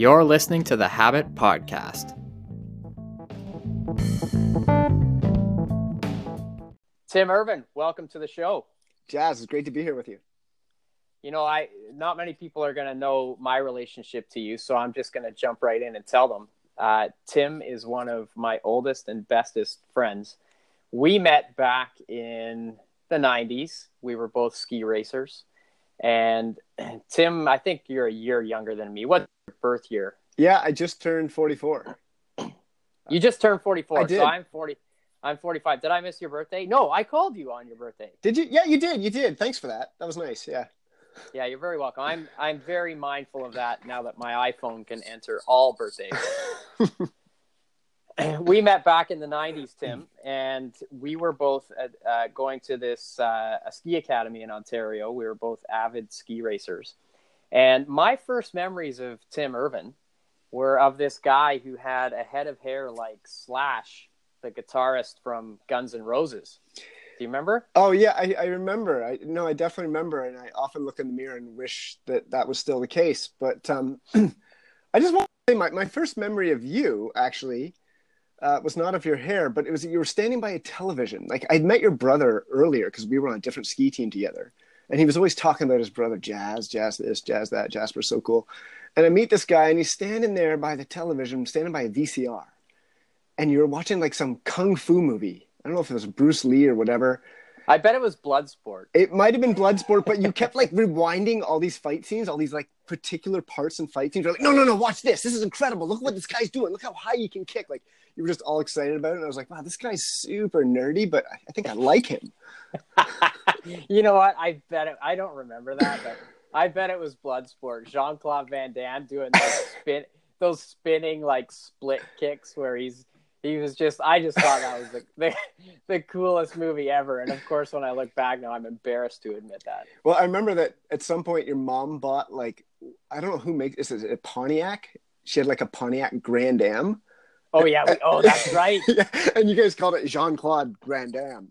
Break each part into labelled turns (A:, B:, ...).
A: You're listening to the Habit Podcast. Tim Irvin, welcome to the show.
B: Jazz, it's great to be here with you.
A: You know, I not many people are going to know my relationship to you, so I'm just going to jump right in and tell them. Uh, Tim is one of my oldest and bestest friends. We met back in the 90s. We were both ski racers. And Tim, I think you're a year younger than me. What's your birth year?
B: Yeah, I just turned 44.
A: You just turned 44.
B: I did.
A: So I'm 40. I'm 45. Did I miss your birthday? No, I called you on your birthday.
B: Did you? Yeah, you did. You did. Thanks for that. That was nice. Yeah.
A: Yeah, you're very welcome. I'm I'm very mindful of that now that my iPhone can enter all birthdays. we met back in the 90s, Tim, and we were both at, uh, going to this uh, a ski academy in Ontario. We were both avid ski racers. And my first memories of Tim Irvin were of this guy who had a head of hair like Slash, the guitarist from Guns N' Roses. Do you remember?
B: Oh yeah, I, I remember. I no, I definitely remember, and I often look in the mirror and wish that that was still the case. But um, I just want to say my my first memory of you actually uh, was not of your hair, but it was you were standing by a television. Like I'd met your brother earlier because we were on a different ski team together, and he was always talking about his brother Jazz, Jazz this, Jazz that. Jasper's so cool. And I meet this guy, and he's standing there by the television, standing by a VCR, and you're watching like some kung fu movie. I don't know if it was Bruce Lee or whatever.
A: I bet it was Bloodsport.
B: It might have been Bloodsport, but you kept like rewinding all these fight scenes, all these like particular parts and fight scenes. You're like, no, no, no, watch this. This is incredible. Look what this guy's doing. Look how high he can kick. Like you were just all excited about it. And I was like, wow, this guy's super nerdy, but I think I like him.
A: you know what? I bet it. I don't remember that, but I bet it was Bloodsport. Jean Claude Van Damme doing those spin, those spinning like split kicks where he's he was just. I just thought that was the, the the coolest movie ever. And of course, when I look back now, I'm embarrassed to admit that.
B: Well, I remember that at some point your mom bought like I don't know who makes this. Is it a Pontiac? She had like a Pontiac Grand Am.
A: Oh yeah. We, oh, that's right.
B: yeah, and you guys called it Jean Claude Grand Am.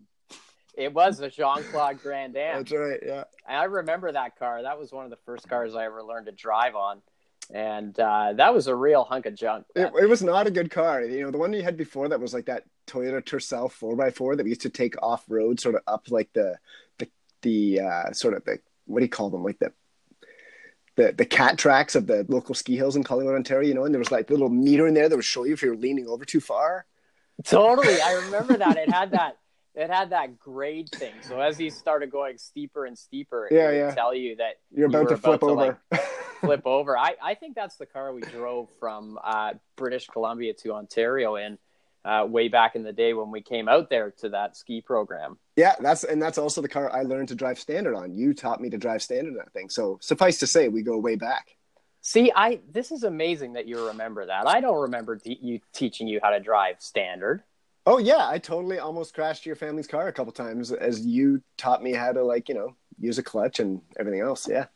A: It was a Jean Claude Grand Am.
B: That's right. Yeah.
A: I remember that car. That was one of the first cars I ever learned to drive on and uh, that was a real hunk of junk.
B: It, it, was not a good car. You know, the one you had before that was like that Toyota Tercel four x four that we used to take off road, sort of up like the the the uh, sort of the what do you call them, like the the the cat tracks of the local ski hills in Collingwood, Ontario. You know, and there was like a little meter in there that would show you if you're leaning over too far.
A: Totally, I remember that. It had that it had that grade thing. So as he started going steeper and steeper, it
B: yeah,
A: would
B: yeah.
A: tell you that
B: you're about
A: you
B: to flip
A: about
B: over.
A: To, like, flip over. I, I think that's the car we drove from uh, British Columbia to Ontario in uh, way back in the day when we came out there to that ski program.
B: Yeah, that's and that's also the car I learned to drive standard on. You taught me to drive standard on that thing. So suffice to say, we go way back.
A: See, I this is amazing that you remember that. I don't remember you teaching you how to drive standard.
B: Oh yeah, I totally almost crashed your family's car a couple times as you taught me how to like you know use a clutch and everything else. Yeah.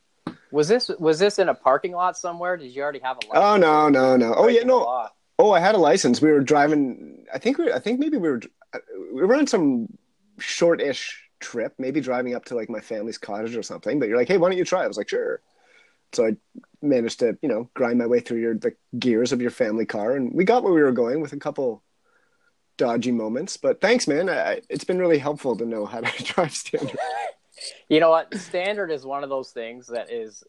A: Was this was this in a parking lot somewhere? Did you already have a license?
B: Oh no no no! Oh yeah no. Oh, I had a license. We were driving. I think we. I think maybe we were. We were on some short-ish trip, maybe driving up to like my family's cottage or something. But you're like, hey, why don't you try? I was like, sure. So I managed to, you know, grind my way through your the gears of your family car, and we got where we were going with a couple dodgy moments. But thanks, man. I, it's been really helpful to know how to drive standard.
A: you know what? Standard is one of those things that is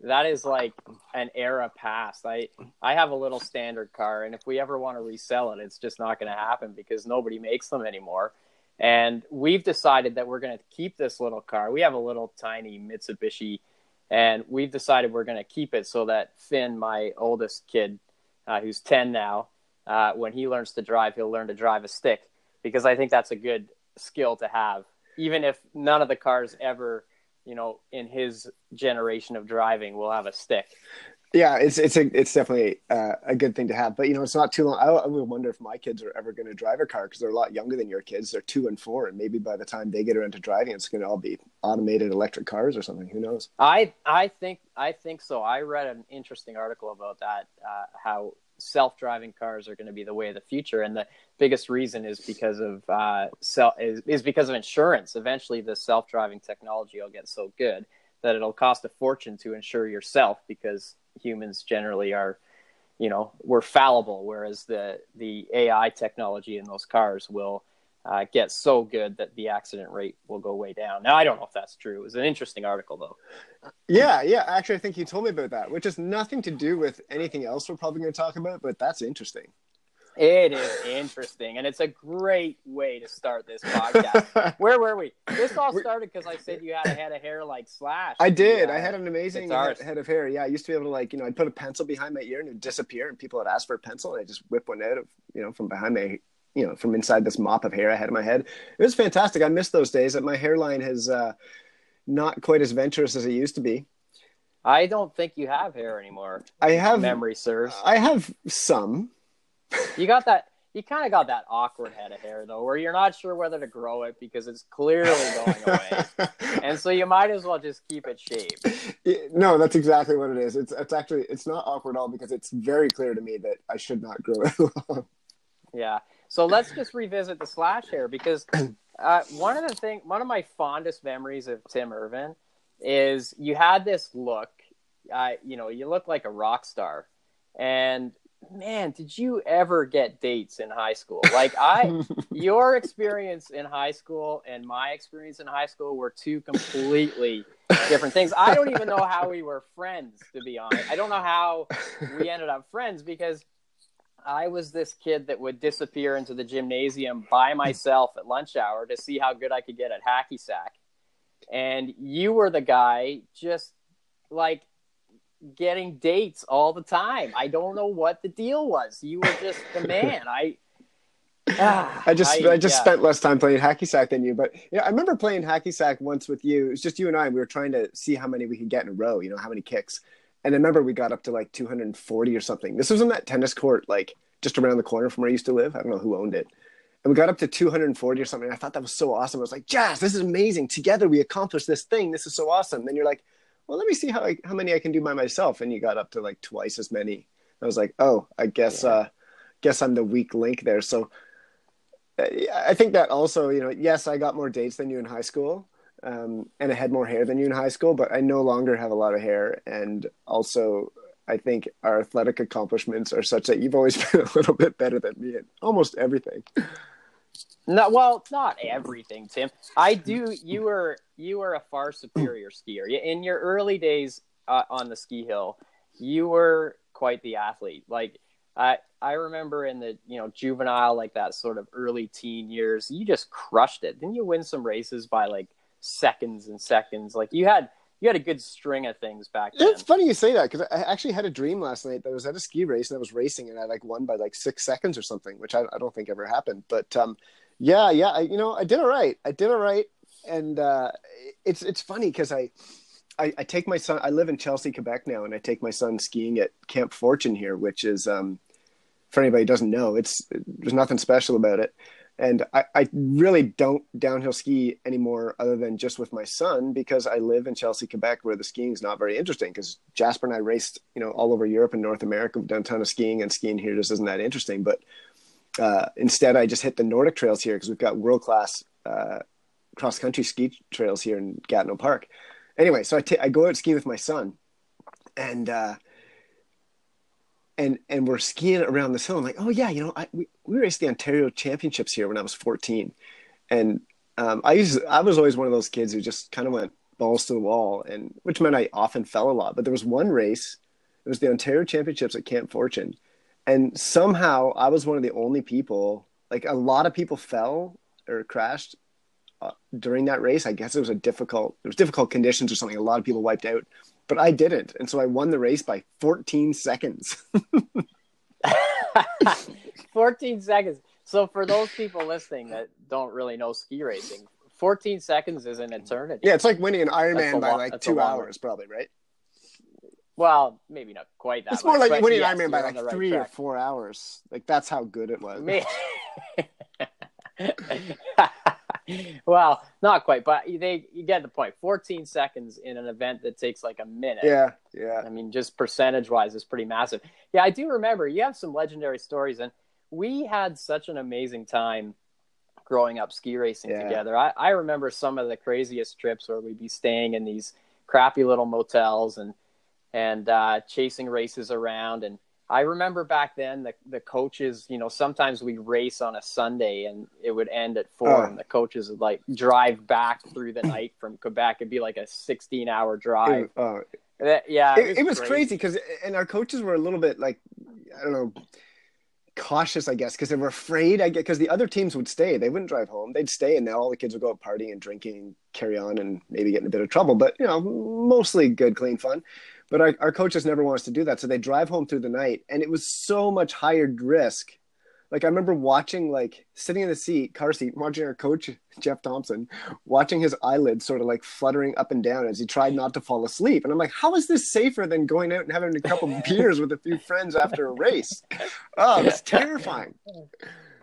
A: that is like an era past. I I have a little standard car, and if we ever want to resell it, it's just not going to happen because nobody makes them anymore. And we've decided that we're going to keep this little car. We have a little tiny Mitsubishi, and we've decided we're going to keep it so that Finn, my oldest kid, uh, who's ten now, uh, when he learns to drive, he'll learn to drive a stick because I think that's a good skill to have, even if none of the cars ever you know, in his generation of driving will have a stick.
B: Yeah, it's it's a it's definitely uh, a good thing to have. But you know, it's not too long. I, I would wonder if my kids are ever going to drive a car because they're a lot younger than your kids. They're two and four, and maybe by the time they get around to driving, it's going to all be automated electric cars or something. Who knows?
A: I I think I think so. I read an interesting article about that. Uh, how self-driving cars are going to be the way of the future and the biggest reason is because of uh, is, is because of insurance. Eventually the self-driving technology will get so good that it'll cost a fortune to insure yourself because humans generally are you know we're fallible whereas the the ai technology in those cars will uh, get so good that the accident rate will go way down now i don't know if that's true it was an interesting article though
B: Yeah, yeah. Actually, I think you told me about that, which has nothing to do with anything else we're probably going to talk about, but that's interesting.
A: it is interesting and it's a great way to start this podcast where were we this all started because i said you had a head of hair like slash
B: I did. I had an amazing head, head of hair. Yeah, I used to be able to like, you know, I'd put a pencil behind my ear and it'd disappear, and people would ask for a pencil, and I just whip one out of, you know, from behind my, you know, from inside this mop of hair I had in my head. It was fantastic. I miss those days. That my hairline has uh, not quite as venturous as it used to be.
A: i don't think you have hair anymore
B: I have,
A: memory serves
B: I have some.
A: You got that. You kind of got that awkward head of hair though, where you're not sure whether to grow it because it's clearly going away, and so you might as well just keep it shaved.
B: No, that's exactly what it is. It's it's actually it's not awkward at all because it's very clear to me that I should not grow it long.
A: Yeah. So let's just revisit the slash here because uh, one of the thing, one of my fondest memories of Tim Irvin is you had this look. Uh, you know, you look like a rock star, and man, did you ever get dates in high school? Like I, your experience in high school and my experience in high school were two completely different things. I don't even know how we were friends, to be honest. I don't know how we ended up friends because I was this kid that would disappear into the gymnasium by myself at lunch hour to see how good I could get at hacky sack. And you were the guy just like getting dates all the time. I don't know what the deal was. You were just the man. I Ah,
B: I just I, just
A: yeah.
B: spent less time playing hacky sack than you, but yeah, I remember playing hacky sack once with you. It was just you and I. And we were trying to see how many we could get in a row. You know, how many kicks. And I remember we got up to like 240 or something. This was in that tennis court, like just around the corner from where I used to live. I don't know who owned it. And we got up to 240 or something. I thought that was so awesome. I was like, Jazz, this is amazing. Together we accomplished this thing. This is so awesome. Then you're like, well, let me see how I, how many I can do by myself. And you got up to like twice as many. I was like, oh, I guess
A: Yeah.
B: uh, guess I'm the weak link there. So I think that also, you know, yes, I got more dates than you in high school, um, and I had more hair than you in high school, but I no longer have a lot of hair, and also I think our athletic accomplishments are such that you've always been a little bit better than me at almost everything.
A: No, well, not everything, Tim. I do. You were you were a far superior skier in your early days uh, on the ski hill. You were quite the athlete. Like I I remember in the you know juvenile like that sort of early teen years, you just crushed it. Didn't you win some races by like seconds and seconds? Like you had you had a good string of things back then.
B: It's funny you say that because I actually had a dream last night that I was at a ski race and I was racing and I like won by like six seconds or something, which I, I don't think ever happened. But um, yeah, yeah, I, you know, I did all right. I did all right, and uh, it's it's funny because I, I I take my son. I live in Chelsea, Quebec now, and I take my son skiing at Camp Fortune here, which is um, for anybody who doesn't know, it's there's nothing special about it. And I, I really don't downhill ski anymore other than just with my son because I live in Chelsea, Quebec, where the skiing is not very interesting because Jasper and I raced, you know, all over Europe and North America. We've done a ton of skiing and skiing here just isn't that interesting. But uh, instead, I just hit the Nordic trails here because we've got world class uh, cross country ski trails here in Gatineau Park. Anyway, so I go out skiing with my son, and uh, and and we're skiing around this hill. I'm like, oh yeah, you know, I, we we raced the Ontario Championships here when I was 14, and um, I used I was always one of those kids who just kind of went balls to the wall, and which meant I often fell a lot. But there was one race, it was the Ontario Championships at Camp Fortune, and somehow I was one of the only people. Like a lot of people fell or crashed uh, during that race. I guess it was a difficult. It was difficult conditions or something. A lot of people wiped out, but I didn't, and so I won the race by 14 seconds.
A: 14 seconds. So for those people listening that don't really know ski racing, 14 seconds is an eternity.
B: yeah, it's like winning an Ironman by
A: lot-
B: like two
A: long
B: hours, probably, right?
A: Well, maybe not quite that.
B: It's more like winning
A: yes,
B: an Ironman by like
A: right
B: three or four hours. Like that's how good it was.
A: Well, not quite, but they you get the point. 14 seconds in an event that takes like a minute.
B: Yeah, yeah.
A: I mean, just percentage wise, is pretty massive. Yeah, I do remember you have some legendary stories, and we had such an amazing time growing up ski racing
B: Yeah.
A: together. I, I remember some of the craziest trips where we'd be staying in these crappy little motels and and uh, chasing races around. And I remember back then the the coaches, you know, sometimes we race on a Sunday and it would end at four,
B: Oh.
A: and the coaches would like drive back through the night from Quebec. It'd be like a sixteen hour drive.
B: It, uh,
A: That- yeah,
B: it, it was crazy because, and our coaches were a little bit like, I don't know, cautious, I guess, because they were afraid. I get because the other teams would stay; they wouldn't drive home. They'd stay, and now all the kids would go out partying and drinking, and carry on, and maybe get in a bit of trouble. But you know, mostly good, clean fun. But our, our coaches never want us to do that, so they drive home through the night, and it was so much higher risk. Like I remember watching, like sitting in the seat, car seat, watching our coach Jeff Thompson, watching his eyelids sort of like fluttering up and down as he tried not to fall asleep. And I'm like, how is this safer than going out and having a couple beers with a few friends after a race? Oh, it's terrifying.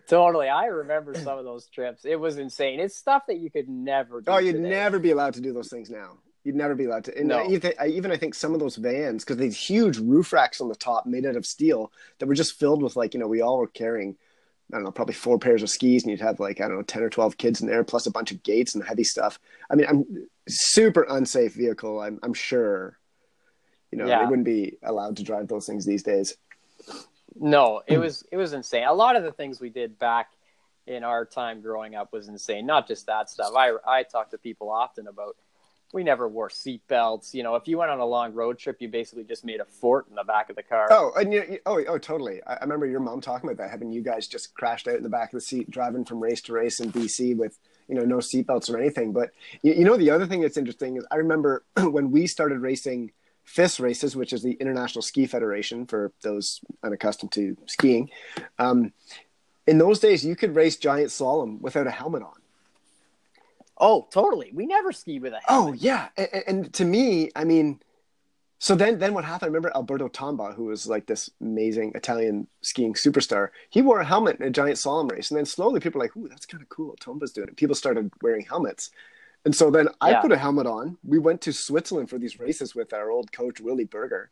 A: Totally, I remember some of those trips. It was insane. It's stuff that you could never. do
B: Oh, you'd
A: today.
B: never be allowed to do those things now. You'd never be allowed to. And
A: No.
B: I even, I even I think some of those vans, because these huge roof racks on the top made out of steel that were just filled with like, you know, we all were carrying, I don't know, probably four pairs of skis, and you'd have like, I don't know, 10 or 12 kids in there, plus a bunch of gates and heavy stuff. I mean, I'm super unsafe vehicle, I'm, I'm sure. You know,
A: Yeah.
B: they wouldn't be allowed to drive those things these days.
A: No, it was it was insane. A lot of the things we did back in our time growing up was insane. Not just that stuff. I I talk to people often about we never wore seatbelts. You know, if you went on a long road trip, you basically just made a fort in the back of the car.
B: Oh, and you, oh, oh, totally. I, I remember your mom talking about that, having you guys just crashed out in the back of the seat, driving from race to race in BC with you know no seatbelts or anything. But you, you know, the other thing that's interesting is I remember when we started racing FIS races, which is the International Ski Federation for those unaccustomed to skiing. Um, in those days, you could race giant slalom without a helmet on.
A: Oh, totally. We never skied with a helmet.
B: Oh yeah, and, and to me, I mean, so then then what happened? I remember Alberto Tomba, who was like this amazing Italian skiing superstar. He wore a helmet in a giant slalom race, and then slowly people were like, "Ooh, that's kind of cool." Tomba's doing it. People started wearing helmets, and so then I
A: Yeah.
B: put a helmet on. We went to Switzerland for these races with our old coach Willie Berger,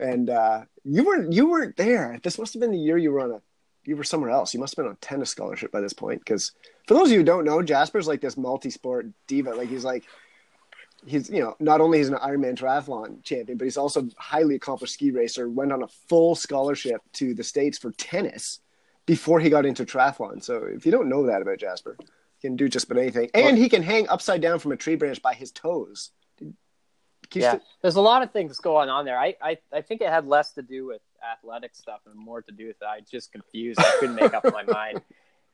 B: and uh, you weren't you weren't there. This must have been the year you were on a you were somewhere else. You must have been on a tennis scholarship by this point. Because for those of you who don't know, Jasper's like this multi-sport diva. Like he's like he's you know not only he's an Ironman triathlon champion, but he's also a highly accomplished ski racer. Went on a full scholarship to the states for tennis before he got into triathlon. So if you don't know that about Jasper, he can do just about anything, and he can hang upside down from a tree branch by his toes. Can
A: yeah,
B: st-
A: there's a lot of things going on there. I, I, I think it had less to do with athletic stuff and more to do with that. I just confused. I couldn't make up my mind,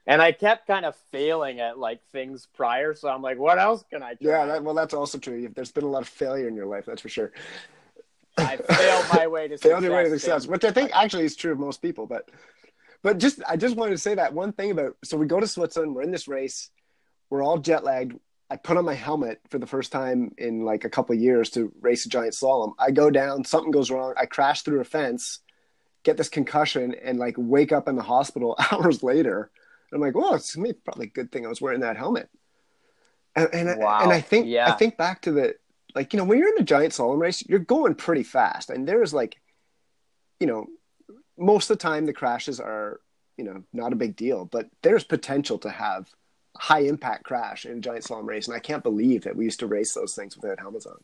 A: and I kept kind of failing at like things prior. So I'm like, what else can I do?
B: yeah, that, well, that's also true. There's been a lot of failure in your life, that's for sure.
A: I failed my way to
B: failed your way to
A: success,
B: success, which I think actually is true of most people. But but just I just wanted to say that one thing about so we go to Switzerland, we're in this race, we're all jet lagged. I put on my helmet for the first time in like a couple of years to race a giant slalom. I go down, something goes wrong, I crash through a fence, get this concussion, and like wake up in the hospital hours later. I'm like, well, it's maybe probably a good thing I was wearing that helmet. And and, I-
A: Wow.
B: and I think
A: Yeah.
B: I think back to the like you know when you're in a giant slalom race, you're going pretty fast, and there's like, you know, most of the time the crashes are you know not a big deal, but there's potential to have high impact crash in a giant slalom race, and I can't believe that we used to race those things without helmets on.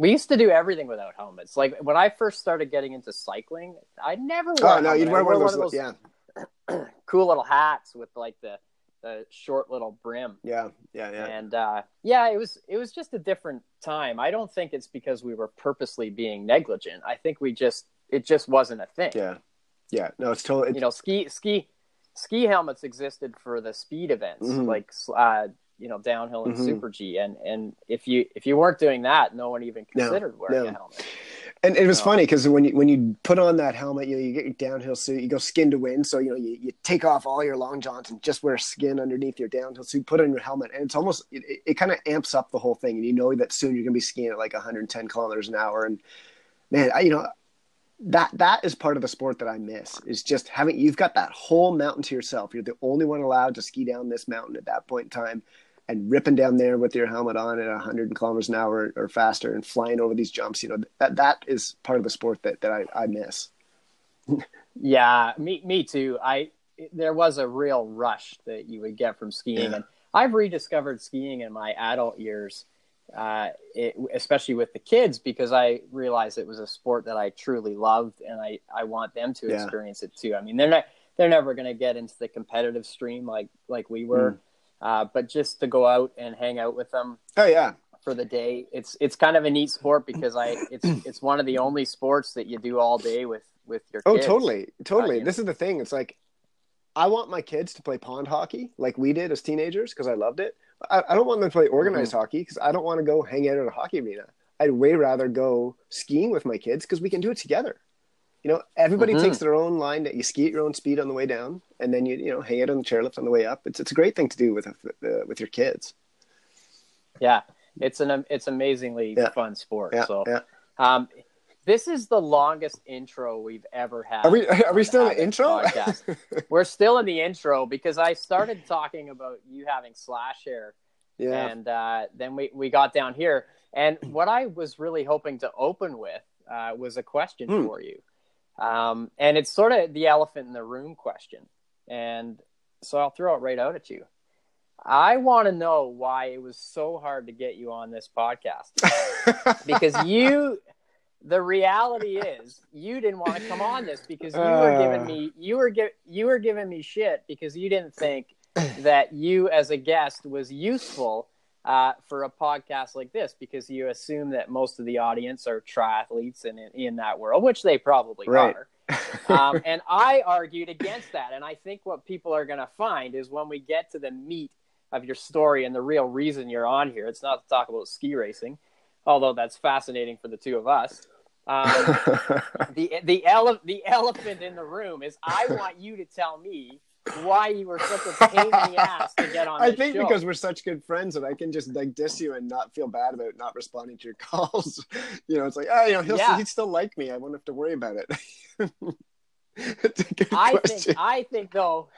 A: We used to do everything without helmets. Like when I first started getting into cycling, I never wore.
B: Oh no, you'd wear one of those, yeah,
A: cool little hats with like the the short little brim.
B: yeah, yeah, yeah.
A: And uh, yeah, it was it was just a different time. I don't think it's because we were purposely being negligent. I think we just it just wasn't a thing.
B: Yeah, yeah. No, it's totally.
A: You know, ski ski ski helmets existed for the speed events,
B: Mhm.
A: like uh, you know downhill and
B: Mhm.
A: super G. And and if you if you weren't doing that, no one even
B: No,
A: considered wearing
B: no.
A: a helmet.
B: And it was
A: No.
B: funny because when you when you put on that helmet, you know, you get your downhill suit, you go skin to wind. So you know you, you take off all your long johns and just wear skin underneath your downhill suit. Put on your helmet, and it's almost it, it, it kind of amps up the whole thing. And you know that soon you're going to be skiing at like 110 kilometers an hour. And man, I, you know that that is part of the sport that I miss is just having you've got that whole mountain to yourself. You're the only one allowed to ski down this mountain at that point in time. And ripping down there with your helmet on at 100 kilometers an hour or faster, and flying over these jumps, you know that that is part of the sport that, that I, I miss.
A: Yeah, me me too. I there was a real rush that you would get from skiing,
B: Yeah.
A: and I've rediscovered skiing in my adult years. uh, it, especially with the kids, because I realized it was a sport that I truly loved, and I, I want them to
B: Yeah.
A: experience it too. I mean, they're not they're never going to get into the competitive stream like like we were, uh, but just to go out and hang out with them
B: Oh yeah,
A: for the day, it's it's kind of a neat sport because I it's it's one of the only sports that you do all day with with your
B: Oh,
A: kids.
B: totally, totally.
A: you
B: this is the thing. It's like I want my kids to play pond hockey like we did as teenagers because I loved it. I, I don't want them to play organized hockey because I don't want to go hang out at a hockey arena. I'd way rather go skiing with my kids because we can do it together. You know, everybody
A: Mhm.
B: takes their own line. That you ski at your own speed on the way down, and then you you know hang out on the chairlift on the way up. It's it's a great thing to do with uh, with your kids.
A: Yeah, it's an it's amazingly
B: Yeah.
A: fun sport.
B: Yeah,
A: so,
B: yeah.
A: um, this is the longest intro we've ever had.
B: Are we are we still in the intro?
A: We're still in the intro because I started talking about you having slash hair,
B: yeah.
A: and uh, then we we got down here. And what I was really hoping to open with uh, was a question
B: Hmm.
A: for you, um, and it's sort of the elephant in the room question. And so I'll throw it right out at you. I want to know why it was so hard to get you on this podcast because you the reality is you didn't want to come on this because you were giving
B: Uh.
A: me you were gi- you were giving me shit because you didn't think that you as a guest was useful uh, for a podcast like this because you assume that most of the audience are triathletes and in, in that world which they probably
B: Right.
A: are um, and I argued against that. And I think what people are going to find is when we get to the meat of your story and the real reason you're on here, it's not to talk about ski racing, although that's fascinating for the two of us. Um, the the ele- the elephant in the room is I want you to tell me why you were such a pain in the ass to get on.
B: I think
A: show.
B: because we're such good friends that I can just like diss you and not feel bad about not responding to your calls. you know, it's like, oh, you know, he'll
A: Yeah.
B: he'd still like me. I won't have to worry about it. it's a good
A: I
B: question.
A: think I think though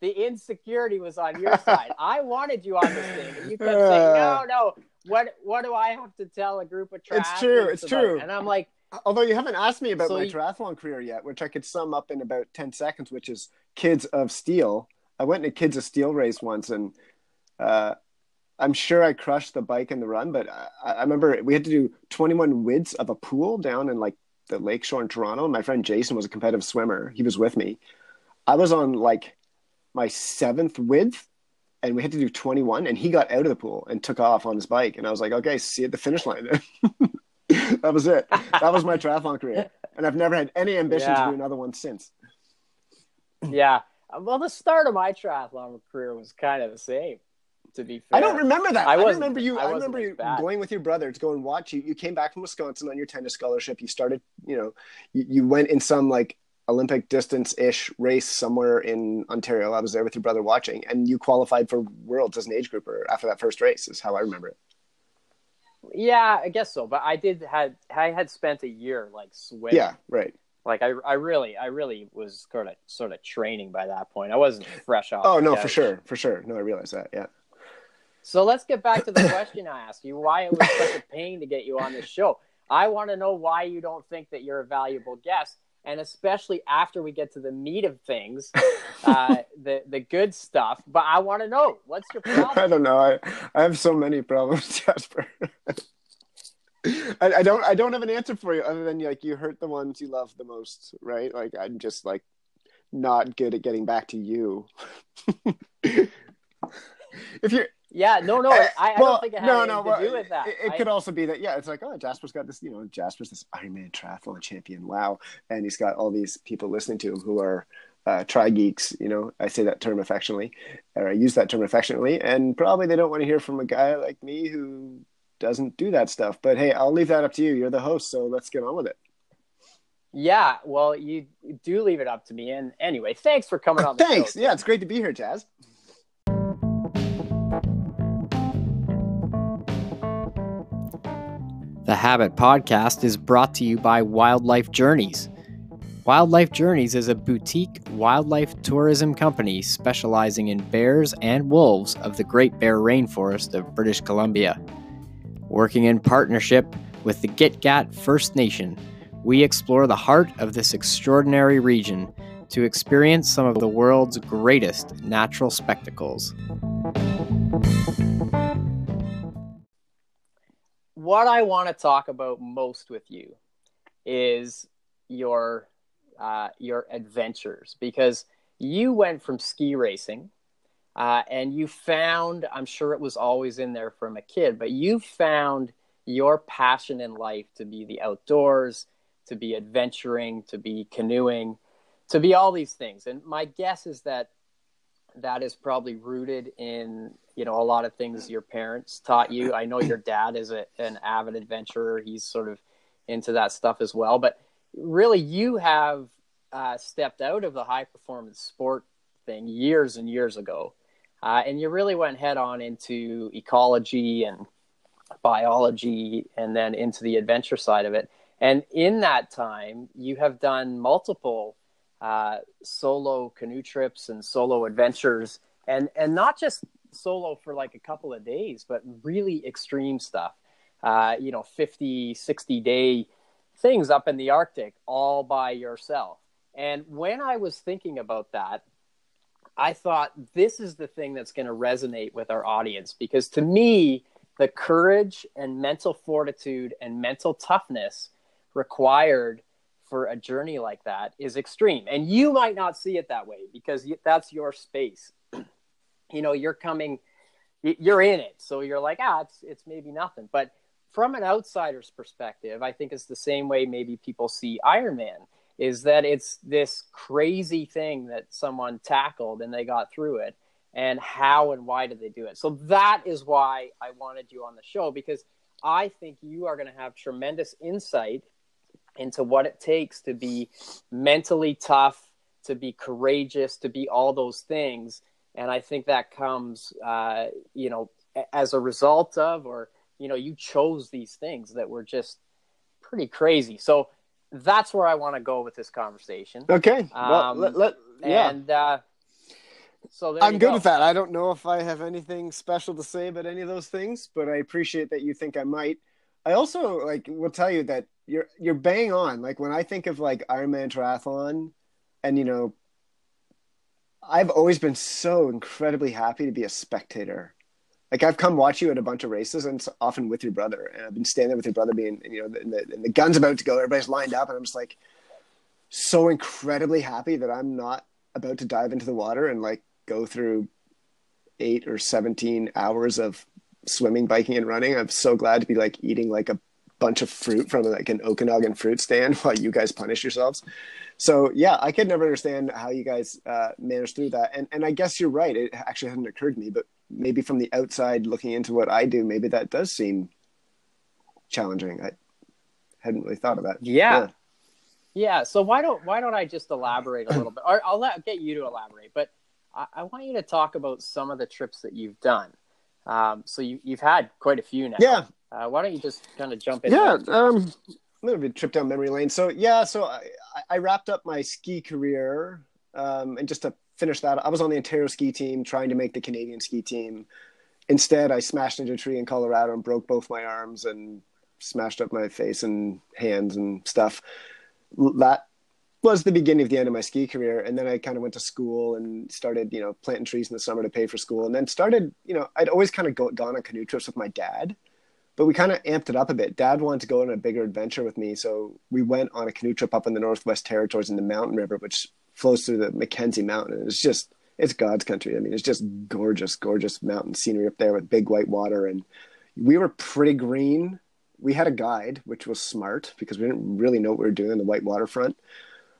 A: the insecurity was on your side. I wanted you on this thing, and you kept saying, uh. "No, no. What what do I have to tell a group of triathletes?"
B: It's true, it's
A: about?"
B: true.
A: And I'm like,
B: Although you haven't asked me about
A: So
B: my
A: you-
B: triathlon career yet, which I could sum up in about ten seconds, which is Kids of Steel. I went in a Kids of Steel race once, and uh, I'm sure I crushed the bike and the run. But I, I remember we had to do 21 widths of a pool down in like the lakeshore in Toronto. And my friend Jason was a competitive swimmer. He was with me. I was on like my seventh width, and we had to do 21. And he got out of the pool and took off on his bike. And I was like, okay, see you at the finish line. that was it. That was my triathlon career, and I've never had any ambition
A: Yeah.
B: to do another one since.
A: yeah. Well, the start of my triathlon career was kind of the same. To be fair,
B: I don't remember that.
A: I
B: I, remember you.
A: I
B: I, remember you
A: bad.
B: going with your brother to go and watch you. You came back from Wisconsin on your tennis scholarship. You started, you know, you, you went in some like Olympic distance ish race somewhere in Ontario. I was there with your brother watching, and you qualified for worlds as an age grouper after that first race. Is how I remember it.
A: Yeah, I guess so. But I did had I had spent a year like swimming.
B: Yeah, right.
A: Like I, I really, I really was sort of, sort of training by that point. I wasn't fresh off.
B: Oh no, for sure, for sure. No, I realize that. Yeah.
A: So let's get back to the question I asked you: Why it was such a pain to get you on this show? I want to know why you don't think that you're a valuable guest, and especially after we get to the meat of things, uh, the the good stuff. But I want to know what's your problem.
B: I don't know. I, I have so many problems, Jasper. I, I don't I don't have an answer for you other than like you hurt the ones you love the most, right? Like I'm just like not good at getting back to you. if you're
A: Yeah, no, no, I, I
B: well,
A: don't think it had
B: no,
A: anything
B: no,
A: to
B: well,
A: do with that.
B: It, it
A: I-
B: could also be that yeah, it's like oh, Jasper's got this, you know, Jasper's this Ironman triathlon champion, wow, and he's got all these people listening to him who are uh, tri geeks. You know, I say that term affectionately, or I use that term affectionately, and probably they don't want to hear from a guy like me who doesn't do that stuff. But hey, I'll leave that up to you. You're the host, so let's get on with it.
A: yeah, well, you do leave it up to me. And anyway, thanks for coming on. The
B: Thanks.
A: Show.
B: Yeah, it's great to be here, Jazz.
A: The Habit Podcast is brought to you by Wildlife Journeys. Wildlife Journeys is a boutique wildlife tourism company specializing in bears and wolves of the Great Bear Rainforest of British Columbia. Working in partnership with the Gitga'at First Nation, we explore the heart of this extraordinary region to experience some of the world's greatest natural spectacles. What I want to talk about most with you is your uh, your adventures because you went from ski racing uh, and you found i'm sure it was always in there from a kid but you found your passion in life to be the outdoors to be adventuring to be canoeing to be all these things. And my guess is that that is probably rooted in you know a lot of things your parents taught you. I know your dad is a, an avid adventurer. He's sort of into that stuff as well. But really you have uh, stepped out of the high performance sport thing years and years ago. Uh, and you really went head on into ecology and biology and then into the adventure side of it. And in that time you have done multiple uh, solo canoe trips and solo adventures. And and not just solo for like a couple of days but really extreme stuff. Uh, you know 50 60 day things up in the arctic all by yourself. And when i was thinking about that i thought this is the thing that's going to resonate with our audience because to me the courage and mental fortitude and mental toughness required for a journey like that is extreme. And you might not see it that way because that's your space. you know, you're coming, you're in it. So you're like, ah, it's, it's maybe nothing. But from an outsider's perspective, I think it's the same way maybe people see Ironman is that it's this crazy thing that someone tackled and they got through it. And how and why did they do it? So that is why I wanted you on the show because I think you are going to have tremendous insight into what it takes to be mentally tough, to be courageous, to be all those things. And I think that comes, uh, you know, as a result of, or, you know, you chose these things that were just pretty crazy. So that's where I want to go with this conversation.
B: Okay. Well, um, let, let, yeah.
A: And, uh, so
B: I'm good
A: go.
B: with that. I don't know if I have anything special to say about any of those things, but I appreciate that you think I might. I also like will tell you that you're you're bang on. Like when I think of like Ironman triathlon, and you know, I've always been so incredibly happy to be a spectator. Like I've come watch you at a bunch of races, and it's often with your brother, and I've been standing there with your brother, being you know, and the, and the gun's about to go, everybody's lined up, and I'm just like, so incredibly happy that I'm not about to dive into the water and like go through eight or seventeen hours of swimming, biking, and running. I'm so glad to be like eating like a bunch of fruit from like an Okanagan fruit stand while you guys punish yourselves. So yeah, I could never understand how you guys uh, managed through that. And and I guess you're right. It actually hadn't occurred to me, but maybe from the outside looking into what I do, maybe that does seem challenging. I hadn't really thought of that.
A: Yeah. yeah. yeah. So why don't why don't I just elaborate a little bit? Or I'll let, get you to elaborate, but I, I want you to talk about some of the trips that you've done. Um, so you, you've had quite a few now.
B: Yeah,
A: uh, why don't you just kind of jump in?
B: Yeah, um, a little bit trip down memory lane. So yeah, so I, I wrapped up my ski career, um, and just to finish that, I was on the Ontario ski team trying to make the Canadian ski team. Instead, I smashed into a tree in Colorado and broke both my arms and smashed up my face and hands and stuff. That was the beginning of the end of my ski career. And then I kind of went to school and started, you know, planting trees in the summer to pay for school. And then started, you know, I'd always kind of go, gone on canoe trips with my dad but we kind of amped it up a bit. Dad wanted to go on a bigger adventure with me, so we went on a canoe trip up in the Northwest Territories in the Mountain River, which flows through the Mackenzie Mountain. It's just it's God's country. I mean, it's just gorgeous, gorgeous mountain scenery up there with big white water, and we were pretty green. We had a guide, which was smart because we didn't really know what we were doing in the white waterfront.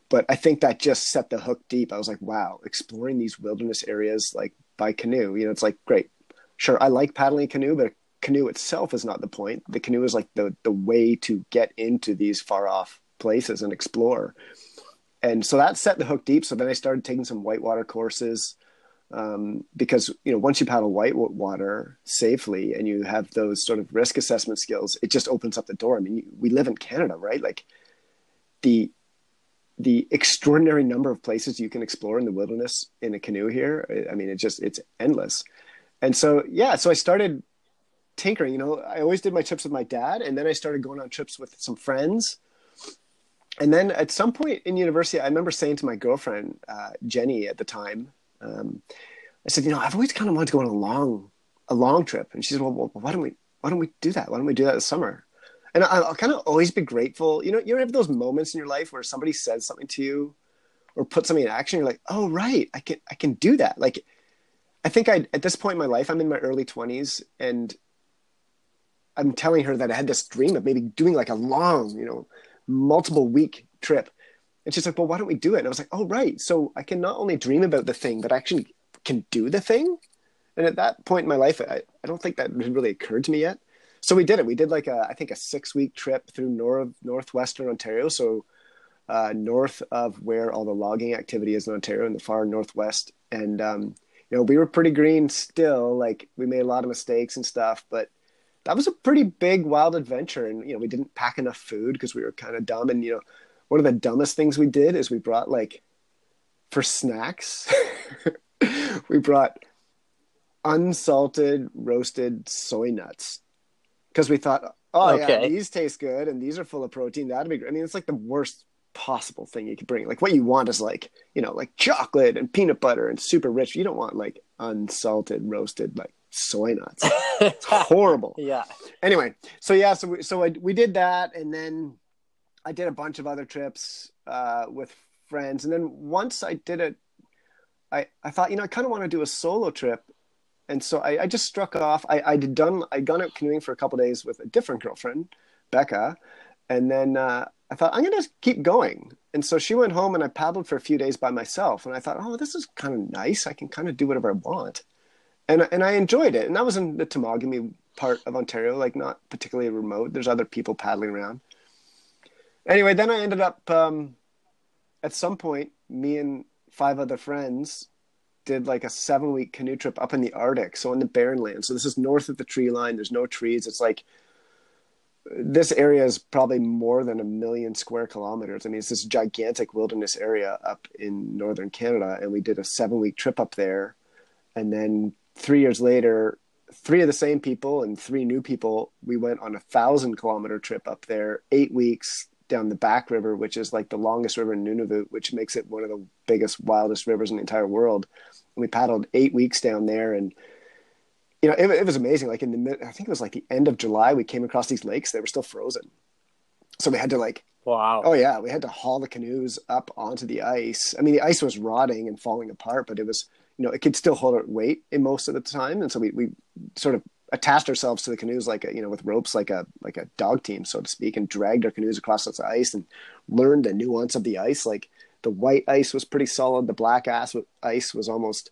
B: But I think that just set the hook deep. I was like, wow, exploring these wilderness areas like by canoe. You know, it's like great. Sure, I like paddling canoe, but canoe itself is not the point. The canoe is like the the way to get into these far off places and explore. And so that set the hook deep. So then I started taking some whitewater courses um, because you know once you paddle whitewater safely and you have those sort of risk assessment skills, it just opens up the door. I mean, we live in Canada, right? Like the the extraordinary number of places you can explore in the wilderness in a canoe here. I mean, it just it's endless. And so yeah, so I started tinkering. You know, I always did my trips with my dad, and then I started going on trips with some friends. And then at some point in university, I remember saying to my girlfriend uh, Jenny at the time, um, I said, you know, I've always kind of wanted to go on a long, a long trip. And she said, well, well, why don't we, why don't we do that? Why don't we do that this summer? And I, will kind of always be grateful. You know, you ever have those moments in your life where somebody says something to you or put something in action. You're like, oh, right. I can, I can do that. Like, I think I, at this point in my life, I'm in my early twenties and I'm telling her that I had this dream of maybe doing like a long, you know, multiple week trip. And she's like, well, why don't we do it? And I was like, oh, right. So I can not only dream about the thing, but I actually can do the thing. And at that point in my life, I, I don't think that really occurred to me yet. So we did it. We did like a, I think a six week trip through north, northwestern Ontario. So uh, north of where all the logging activity is in Ontario in the far northwest. And, um, you know, we were pretty green still. Like we made a lot of mistakes and stuff, but that was a pretty big wild adventure. And, you know, we didn't pack enough food because we were kind of dumb. And, you know, one of the dumbest things we did is we brought like for snacks, we brought unsalted roasted soy nuts because we thought, oh okay. yeah, these taste good and these are full of protein. That'd be great. I mean, it's like the worst possible thing you could bring. Like what you want is like, you know, like chocolate and peanut butter and super rich. You don't want like unsalted roasted like soy nuts. it's horrible.
A: Yeah.
B: Anyway, so yeah, so we, so I, we did that, and then I did a bunch of other trips uh, with friends, and then once I did it, I I thought you know I kind of want to do a solo trip, and so I, I just struck off. I I did done I'd gone out canoeing for a couple days with a different girlfriend, Becca, and then uh, I thought I'm gonna keep going. And so she went home, and I paddled for a few days by myself. And I thought, oh, this is kind of nice. I can kind of do whatever I want and and I enjoyed it. And that was in the Temagami part of Ontario, like not particularly remote. There's other people paddling around. Anyway, then I ended up um, at some point, me and five other friends did like a seven week canoe trip up in the Arctic, so in the barren land. So this is north of the tree line. There's no trees. It's like this area is probably more than a million square kilometers. I mean, it's this gigantic wilderness area up in northern Canada, and we did a seven week trip up there, and then three years later, three of the same people and three new people, we went on a thousand kilometer trip up there, eight weeks down the Back River, which is like the longest river in Nunavut, which makes it one of the biggest, wildest rivers in the entire world. And we paddled eight weeks down there, and you know, it, it was amazing. Like in the, I think it was like the end of July, we came across these lakes; they were still frozen. So we had to like,
A: wow,
B: oh yeah, we had to haul the canoes up onto the ice. I mean, the ice was rotting and falling apart, but it was you know, it could still hold its weight in most of the time. And so we, we sort of attached ourselves to the canoes like a, you know, with ropes, like a, like a dog team, so to speak, and dragged our canoes across the ice and learned the nuance of the ice. Like the white ice was pretty solid. The black ass ice was almost,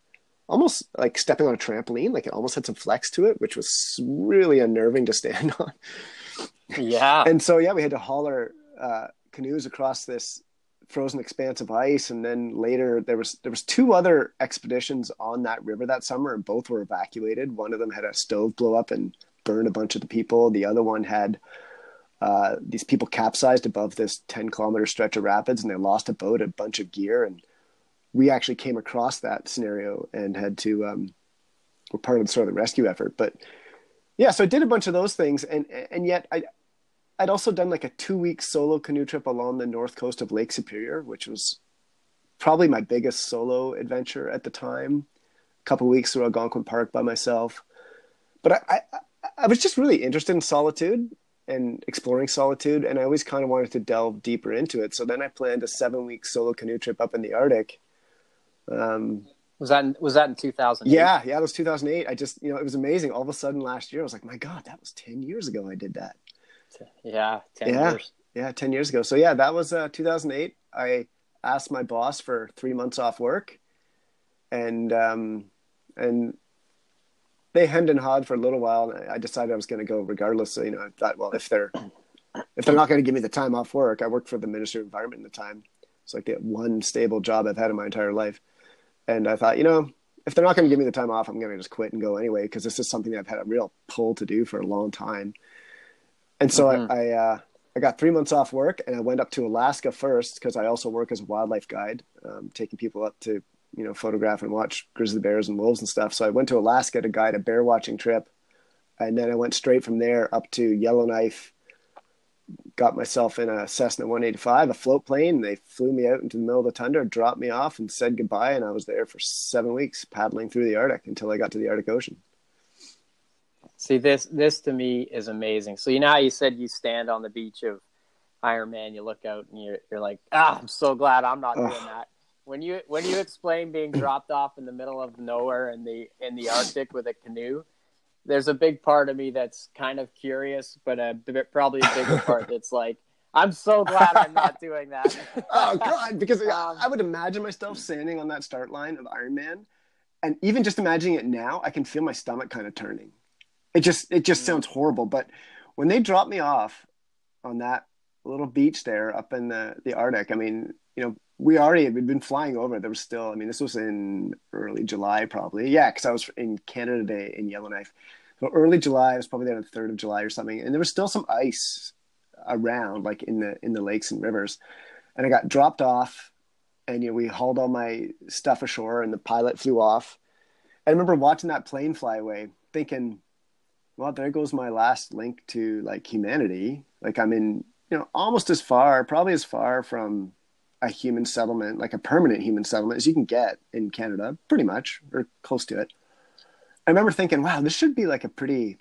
B: almost like stepping on a trampoline. Like it almost had some flex to it, which was really unnerving to stand on.
A: Yeah.
B: and so, yeah, we had to haul our uh, canoes across this frozen expanse of ice and then later there was there was two other expeditions on that river that summer and both were evacuated. One of them had a stove blow up and burn a bunch of the people. The other one had uh, these people capsized above this 10 kilometer stretch of rapids and they lost a boat a bunch of gear and we actually came across that scenario and had to um, we're part of the sort of the rescue effort. But yeah so i did a bunch of those things and and yet i I'd also done like a two week solo canoe trip along the north coast of Lake Superior, which was probably my biggest solo adventure at the time. A couple weeks through Algonquin Park by myself. But I, I, I was just really interested in solitude and exploring solitude, and I always kind of wanted to delve deeper into it. So then I planned a seven week solo canoe trip up in the Arctic. Um,
A: was that in, was that in 2000?
B: Yeah, yeah, it was 2008. I just you know it was amazing. All of a sudden last year, I was like, my God, that was 10 years ago. I did that.
A: Yeah, 10
B: yeah.
A: years.
B: Yeah, 10 years ago. So, yeah, that was uh, 2008. I asked my boss for three months off work, and um, and they hemmed and hawed for a little while. And I decided I was going to go regardless. So, you know, I thought, well, if they're if they're not going to give me the time off work, I worked for the Ministry of Environment at the time. It's like the one stable job I've had in my entire life. And I thought, you know, if they're not going to give me the time off, I'm going to just quit and go anyway because this is something that I've had a real pull to do for a long time. And so mm-hmm. I I, uh, I, got three months off work and I went up to Alaska first because I also work as a wildlife guide, um, taking people up to you know photograph and watch grizzly bears and wolves and stuff. So I went to Alaska to guide a bear watching trip, and then I went straight from there up to Yellowknife. Got myself in a Cessna 185, a float plane. They flew me out into the middle of the tundra, dropped me off, and said goodbye. And I was there for seven weeks, paddling through the Arctic until I got to the Arctic Ocean.
A: See this this to me is amazing. So you know how you said you stand on the beach of Ironman, you look out and you're you're like, ah, I'm so glad I'm not doing that. When you when you explain being dropped off in the middle of nowhere in the in the Arctic with a canoe, there's a big part of me that's kind of curious, but a probably a bigger part that's like, I'm so glad I'm not doing that.
B: oh God, because um, I would imagine myself standing on that start line of Ironman, and even just imagining it now, I can feel my stomach kind of turning. It just it just sounds horrible. But when they dropped me off on that little beach there up in the the Arctic, I mean, you know, we already had been flying over. There was still, I mean, this was in early July probably. Yeah, because I was in Canada Day in Yellowknife. So early July, I was probably there on the third of July or something, and there was still some ice around, like in the in the lakes and rivers. And I got dropped off, and you know, we hauled all my stuff ashore, and the pilot flew off. I remember watching that plane fly away, thinking, well, there goes my last link to like humanity. Like I'm in, you know, almost as far, probably as far from a human settlement, like a permanent human settlement, as you can get in Canada, pretty much, or close to it. I remember thinking, wow, this should be like a pretty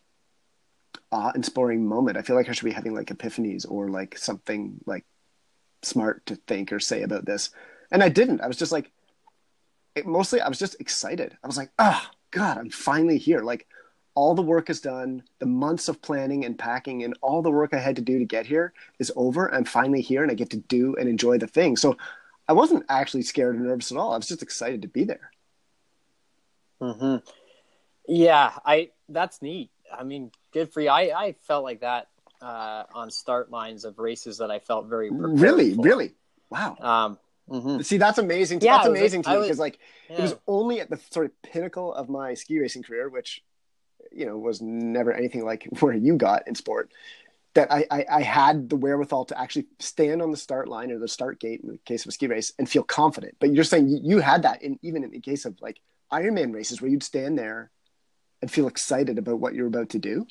B: awe-inspiring moment. I feel like I should be having like epiphanies or like something like smart to think or say about this. And I didn't. I was just like, it, mostly I was just excited. I was like, oh, God, I'm finally here. Like, all the work is done. The months of planning and packing and all the work I had to do to get here is over. I'm finally here and I get to do and enjoy the thing. So I wasn't actually scared or nervous at all. I was just excited to be there.
A: Hmm. Yeah, I. That's neat. I mean, good for you. I I felt like that uh, on start lines of races that I felt very
B: really,
A: for.
B: really. Wow.
A: Um, Mm-hmm.
B: See, that's amazing. Yeah, that's amazing to me because, like, yeah. it was only at the sort of pinnacle of my ski racing career, which you know was never anything like where you got in sport that I, I, I, had the wherewithal to actually stand on the start line or the start gate in the case of a ski race and feel confident. But you're saying you, you had that in even in the case of like Ironman races where you'd stand there and feel excited about what you're about to do.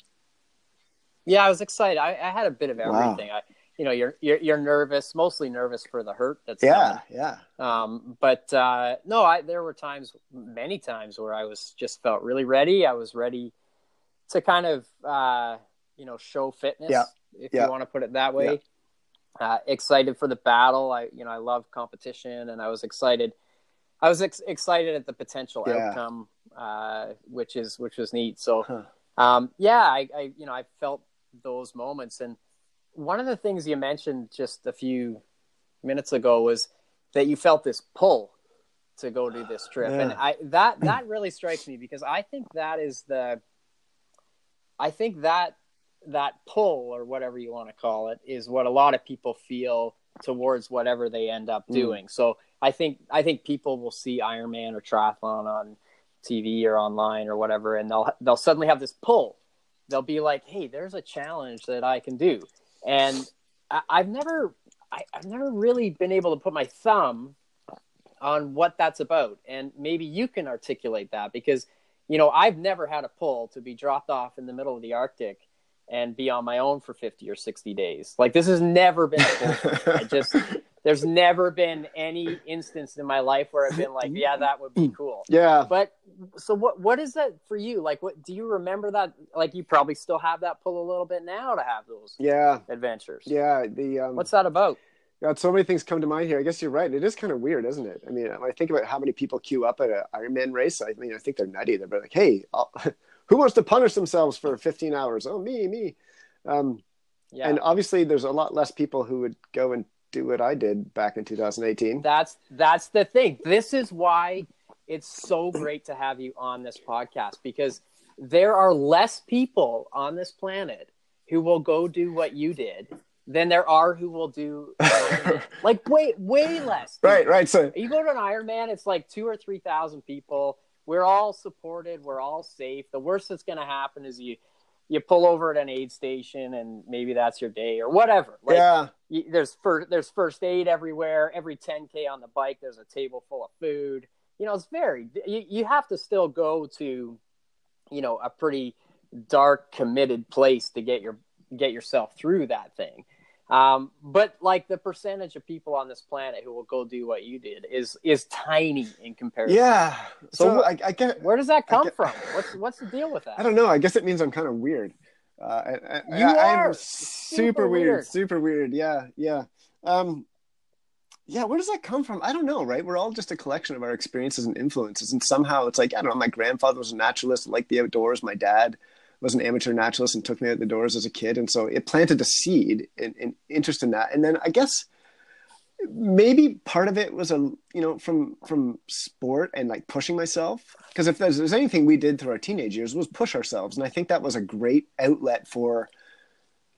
A: Yeah, I was excited. I, I had a bit of everything. Wow. I, you know, you're, you're you're nervous, mostly nervous for the hurt. That's
B: yeah, coming. yeah.
A: Um, but uh, no, I there were times, many times, where I was just felt really ready. I was ready to kind of uh, you know show fitness,
B: yeah.
A: if
B: yeah.
A: you want to put it that way. Yeah. Uh, excited for the battle. I you know I love competition, and I was excited. I was ex- excited at the potential outcome, uh, which is which was neat. So, huh. um, yeah, I, I you know I felt those moments, and one of the things you mentioned just a few minutes ago was that you felt this pull to go do this trip, yeah. and I that that really strikes me because I think that is the I think that that pull or whatever you want to call it is what a lot of people feel towards whatever they end up mm. doing. Mm. So I think I think people will see Ironman or triathlon on TV or online or whatever, and they'll they'll suddenly have this pull. They'll be like, "Hey, there's a challenge that I can do," and I, have never I, I've never really been able to put my thumb on what that's about, and maybe you can articulate that because you know, I've never had a pull to be dropped off in the middle of the Arctic and be on my own for 50 or 60 days. Like this has never been a pull. I just there's never been any instance in my life where I've been like, yeah, that would be cool.
B: Yeah.
A: But so what what is that for you? Like what do you remember that like you probably still have that pull a little bit now to have those
B: yeah
A: adventures.
B: Yeah, the um
A: What's that about?
B: God, so many things come to mind here. I guess you're right. It is kind of weird, isn't it? I mean, when I think about how many people queue up at an Ironman race, I mean, I think they're nutty. They're like, "Hey, who wants to punish themselves for 15 hours? Oh, me, me." Um, yeah. And obviously, there's a lot less people who would go and do what I did back in 2018.
A: That's that's the thing. This is why it's so great to have you on this podcast because there are less people on this planet who will go do what you did than there are who will do like way way less.
B: Right, right. So
A: you go to an Ironman, it's like two or three thousand people. We're all supported. We're all safe. The worst that's going to happen is you you pull over at an aid station and maybe that's your day or whatever.
B: Like, yeah.
A: You, there's first there's first aid everywhere. Every 10k on the bike, there's a table full of food. You know, it's very. You, you have to still go to, you know, a pretty dark, committed place to get your get yourself through that thing. Um, but like the percentage of people on this planet who will go do what you did is is tiny in comparison.
B: Yeah.
A: So
B: So, I, I get.
A: Where does that come
B: get-
A: from? What's what's the deal with that?
B: I don't know. I guess it means I'm kind of weird. Uh, I, I,
A: You
B: I,
A: are
B: I'm
A: super
B: super weird.
A: weird.
B: Super weird. Yeah. Yeah. Um, yeah. Where does that come from? I don't know. Right. We're all just a collection of our experiences and influences, and somehow it's like I don't know. My grandfather was a naturalist, liked the outdoors. My dad was an amateur naturalist and took me out the doors as a kid, and so it planted a seed in, in interest in that. And then I guess maybe part of it was a you know from from sport and like pushing myself. Because if there's, there's anything we did through our teenage years was push ourselves. And i think that was a great outlet for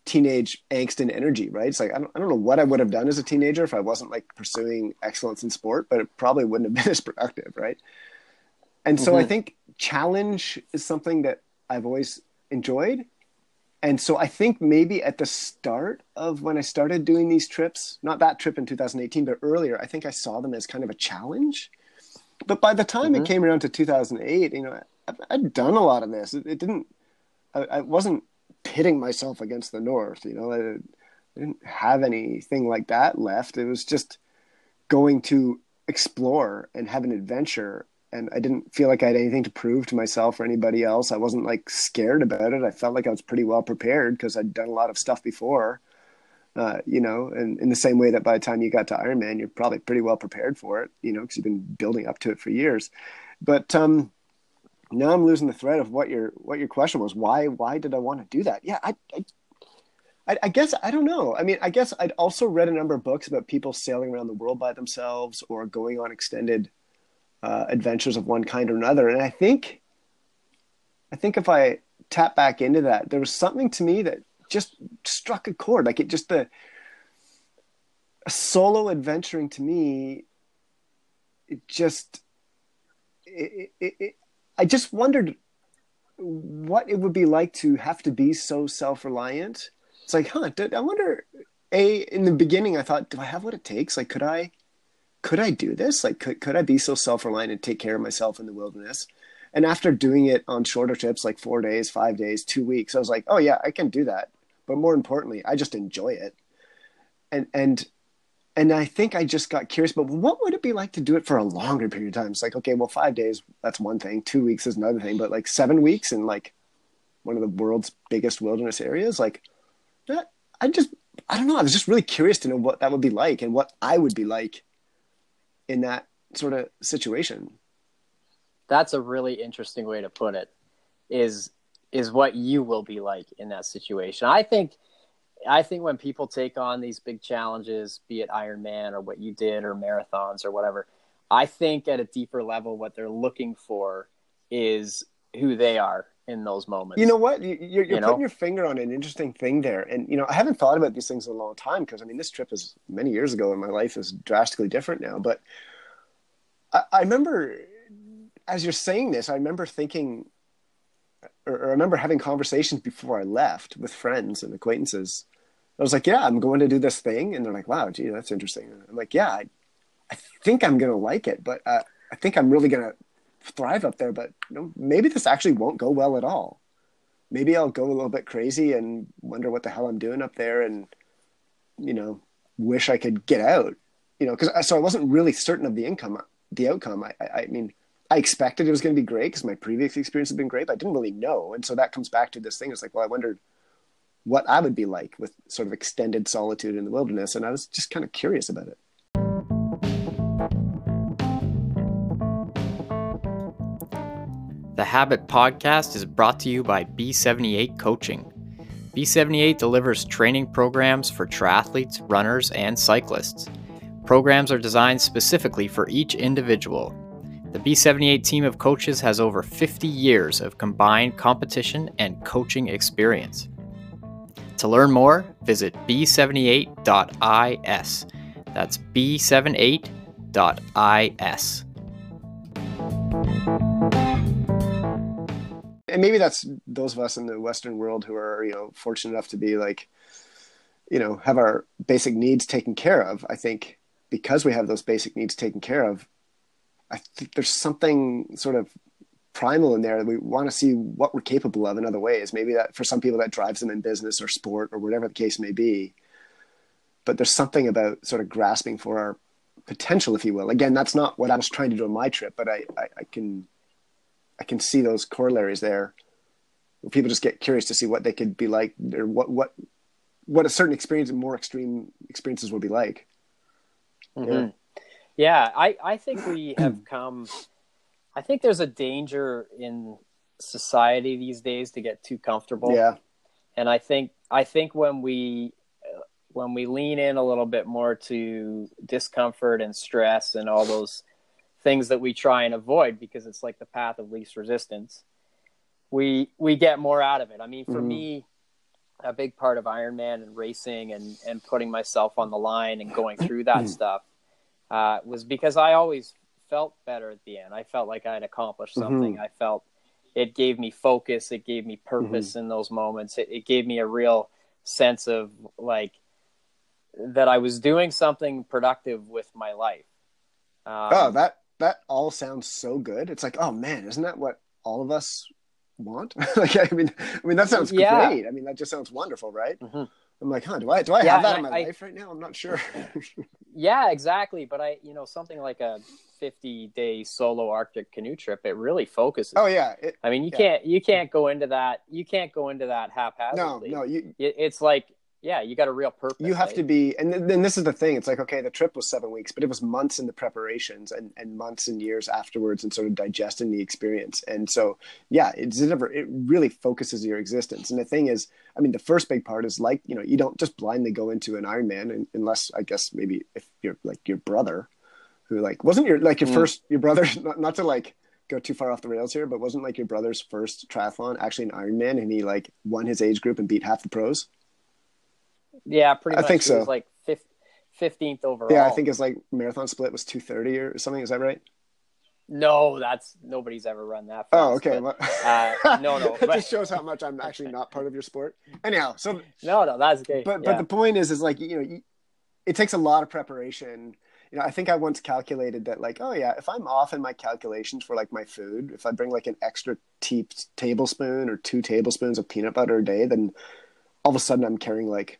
B: teenage angst and energy right? It's like I don't, I don't know what i would have done as a teenager if i wasn't like pursuing excellence in sport but it probably wouldn't have been as productive right? And so i
A: Mhm.
B: think challenge is something that i've always enjoyed and so I think maybe at the start of when I started doing these trips, not that trip in 2018, but earlier, I think I saw them as kind of a challenge. But by the time
A: Mhm.
B: it came around to 2008, you know, I, I'd done a lot of this. It, it didn't, I, I wasn't pitting myself against the North, you know, I, I didn't have anything like that left. It was just going to explore and have an adventure and I didn't feel like I had anything to prove to myself or anybody else. I wasn't like scared about it. I felt like I was pretty well prepared because I'd done a lot of stuff before. Uh, you know, and in the same way that by the time you got to Ironman, you're probably pretty well prepared for it, you know, because you've been building up to it for years. But um, now I'm losing the thread of what your what your question was. Why why did I want to do that? Yeah, I, I I, I guess I don't know. I mean, I guess I'd also read a number of books about people sailing around the world by themselves or going on extended uh, adventures of one kind or another. And I think, I think if I tap back into that, there was something to me that just struck a chord. Like it just the solo adventuring to me, it just, it, it, it, I just wondered what it would be like to have to be so self-reliant. It's like, huh? I wonder. A in the beginning, I thought, do I have what it takes? Like, could I? Could I do this? Like, could, could I be so self reliant and take care of myself in the wilderness? And after doing it on shorter trips, like four days, five days, two weeks, I was like, oh yeah, I can do that. But more importantly, I just enjoy it. And, and, and I think I just got curious, but what would it be like to do it for a longer period of time? It's like, okay, well, five days, that's one thing. Two weeks is another thing. But like seven weeks in like one of the world's biggest wilderness areas, like that, I just, I don't know. I was just really curious to know what that would be like and what I would be like in that sort of situation.
A: That's a really interesting way to put it. Is is what you will be like in that situation. I think I think when people take on these big challenges, be it Ironman or what you did or marathons or whatever, I think at a deeper level what they're looking for is who they are in those moments.
B: You know what? You- You're, you're
A: You know?
B: putting your finger on an interesting thing there. And, you know, I haven't thought about these things in a long time because, I mean, this trip is many years ago and my life is drastically different now. But I, I remember, as you're saying this, I remember thinking, or, or I remember having conversations before I left with friends and acquaintances. I was like, yeah, I'm going to do this thing. And they're like, wow, gee, that's interesting. I'm like, yeah, I, I think I'm going to like it, but uh, I think I'm really going to thrive up there. But you know, maybe this actually won't go well at all. Maybe I'll go a little bit crazy and wonder what the hell I'm doing up there and, you know, wish I could get out, you know, because so I wasn't really certain of the income, the outcome. I, I, I mean, I expected it was going to be great because my previous experience had been great, but I didn't really know. And so that comes back to this thing. It's like, well, I wondered what I would be like with sort of extended solitude in the wilderness. And I was just kind of curious about it.
C: The Habit Podcast is brought to you by B78 Coaching. B78 delivers training programs for triathletes, runners, and cyclists. Programs are designed specifically for each individual. The B78 team of coaches has over 50 years of combined competition and coaching experience. To learn more, visit b78.is. That's b78.is.
B: and maybe that's those of us in the Western world who are, you know, fortunate enough to be like, you know, have our basic needs taken care of. I think because we have those basic needs taken care of, I think there's something sort of primal in there that we want to see what we're capable of in other ways. Maybe that for some people that drives them in business or sport or whatever the case may be. but there's something about sort of grasping for our potential, if you will. Again, that's not what I was trying to do on my trip, but I, I, I can I can see those corollaries there. Where people just get curious to see what they could be like, or what what what a certain experience and more extreme experiences would be like.
A: Mm-hmm. Yeah. yeah, I I think we have come. I think there's a danger in society these days to get too comfortable.
B: Yeah,
A: and I think I think when we when we lean in a little bit more to discomfort and stress and all those things that we try and avoid because it's like the path of least resistance we we get more out of it i mean for mm. me a big part of ironman and racing and and putting myself on the line and going through that stuff uh, was because i always felt better at the end i felt like i had accomplished mm-hmm. something mm-hmm. i felt it gave me focus it gave me purpose mm-hmm. in those moments it, it gave me a real sense of like that I was doing something productive with my life.
B: Um, oh, that that all sounds so good. It's like, oh man, isn't that what all of us want? like, I mean, I mean that sounds yeah. great. I mean, that just sounds wonderful, right? Mm-hmm. I'm like, huh? Do I do I yeah, have that in my I, life right now? I'm not sure.
A: yeah, exactly. But I, you know, something like a 50 day solo Arctic canoe trip, it really focuses.
B: Oh yeah. It,
A: I mean, you
B: yeah.
A: can't you can't go into that. You can't go into that haphazardly.
B: No, no. You,
A: it's like yeah, you got a real purpose.
B: You have right? to be, and then this is the thing. It's like, okay, the trip was seven weeks, but it was months in the preparations and, and months and years afterwards and sort of digesting the experience. And so, yeah, it's never, it really focuses your existence. And the thing is, I mean, the first big part is like, you know, you don't just blindly go into an Ironman unless I guess maybe if you're like your brother who like, wasn't your, like your mm. first, your brother, not, not to like, go too far off the rails here, but wasn't like your brother's first triathlon actually an Ironman and he like won his age group and beat half the pros?
A: Yeah, pretty much.
B: I think so.
A: like fifteenth overall.
B: Yeah, I think it's like marathon split was two thirty or something. Is that right?
A: No, that's nobody's ever run that.
B: Oh, fast, oh, okay. But,
A: uh, no, no.
B: it just shows how much I'm actually not part of your sport. Anyhow, so
A: no, no, that's great.
B: But yeah. but the point is, is like you know, it takes a lot of preparation. You know, I think I once calculated that like, oh yeah, if I'm off in my calculations for like my food, if I bring like an extra te- tablespoon or two tablespoons of peanut butter a day, then all of a sudden I'm carrying like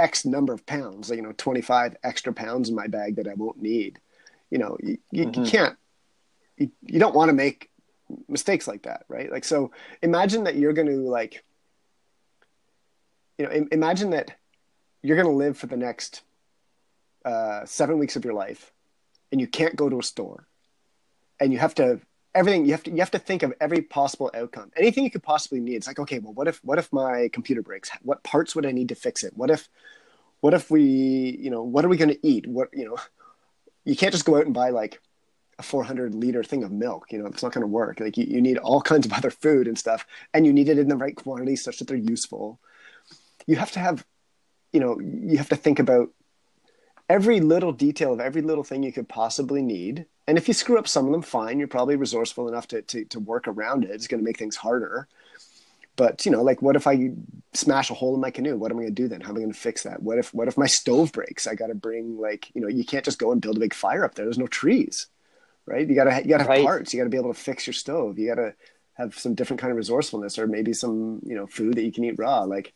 B: X number of pounds, like, you know, 25 extra pounds in my bag that I won't need. You know, you, you, mm-hmm. you can't, you, you don't want to make mistakes like that, right? Like, so imagine that you're going to like, you know, imagine that you're going to live for the next uh, seven weeks of your life and you can't go to a store and you have to everything you have to you have to think of every possible outcome. Anything you could possibly need. It's like okay well what if what if my computer breaks? What parts would i need to fix it? What if what if we you know what are we going to eat? What you know you can't just go out and buy like a 400 liter thing of milk you know it's not going to work. Like you, you need all kinds of other food and stuff and you need it in the right quantity such that they're useful. You have to have you know you have to think about every little detail of every little thing you could possibly need and if you screw up some of them, fine. You're probably resourceful enough to, to, to work around it. It's going to make things harder. But you know, like, what if I smash a hole in my canoe? What am I going to do then? How am I going to fix that? What if what if my stove breaks? I got to bring like you know, you can't just go and build a big fire up there. There's no trees, right? You got to you got to have right. parts. You got to be able to fix your stove. You got to have some different kind of resourcefulness, or maybe some you know food that you can eat raw. Like,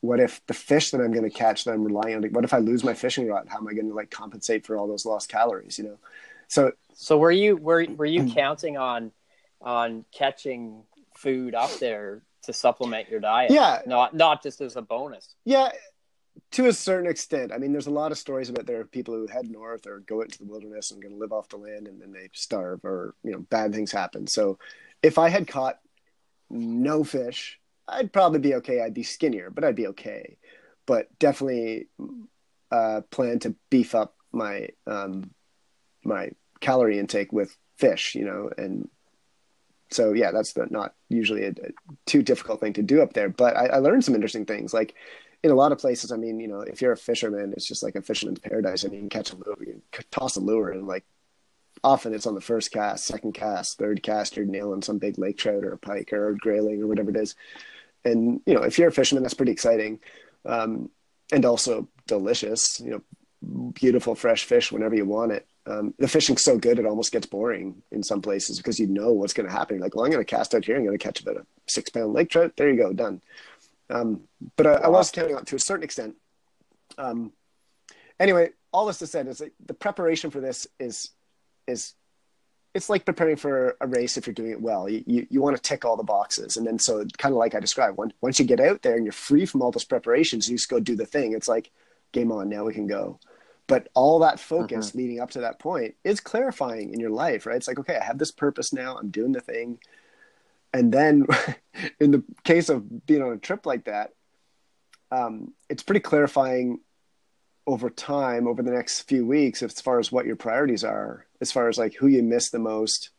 B: what if the fish that I'm going to catch that I'm relying on? What if I lose my fishing rod? How am I going to like compensate for all those lost calories? You know, so
A: so were you were were you counting on on catching food up there to supplement your diet?
B: Yeah,
A: not not just as a bonus.
B: Yeah, to a certain extent. I mean, there's a lot of stories about there are people who head north or go into the wilderness and going to live off the land, and then they starve or you know bad things happen. So, if I had caught no fish, I'd probably be okay. I'd be skinnier, but I'd be okay. But definitely uh, plan to beef up my um, my calorie intake with fish, you know, and so yeah, that's the, not usually a, a, too difficult thing to do up there. But I, I, learned some interesting things. Like in a lot of places, I mean, you know, if you're a fisherman, it's just like a fisherman's paradise. I mean, you catch a lure, you can toss a lure, and like often it's on the first cast, second cast, third cast, you're nailing some big lake trout or a pike or a grayling or whatever it is. And you know, if you're a fisherman, that's pretty exciting, um, and also delicious. You know, beautiful fresh fish whenever you want it um, the fishing's so good it almost gets boring in some places because you know what's going to happen. You're like, well, I'm going to cast out here. I'm going to catch about a six pound lake trout. There you go, done. Um, but I, I, was counting on to a certain extent. Um, anyway, all this to say is like the preparation for this is is it's like preparing for a race if you're doing it well. You you, you want to tick all the boxes, and then so kind of like I described, once once you get out there and you're free from all those preparations, you just go do the thing. It's like game on, now we can go. But all that focus mm-hmm. leading up to that point is clarifying in your life, right? It's like okay, I have this purpose now. I'm doing the thing, and then in the case of being on a trip like that, um, it's pretty clarifying over time over the next few weeks as far as what your priorities are as far as like who you miss the most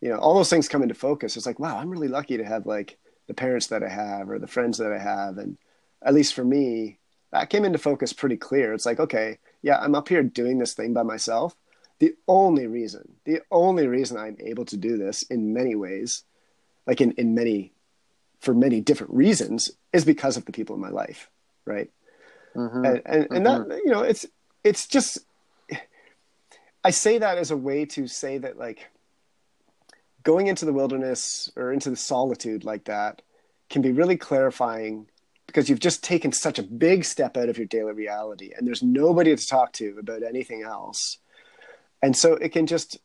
B: you know all those things come into focus it's like wow i'm really lucky to have like the parents that i have or the friends that i have and at least for me that came into focus pretty clear it's like okay yeah i'm up here doing this thing by myself the only reason the only reason i'm able to do this in many ways like in, in many for many different reasons is because of the people in my life right mm-hmm. and and, mm-hmm. that you know it's it's just I say that as a way to say that like going into the wilderness or into the solitude like that can be really clarifying because you've just taken such a big step out of your daily reality and there's nobody to talk to about anything else. And so it can just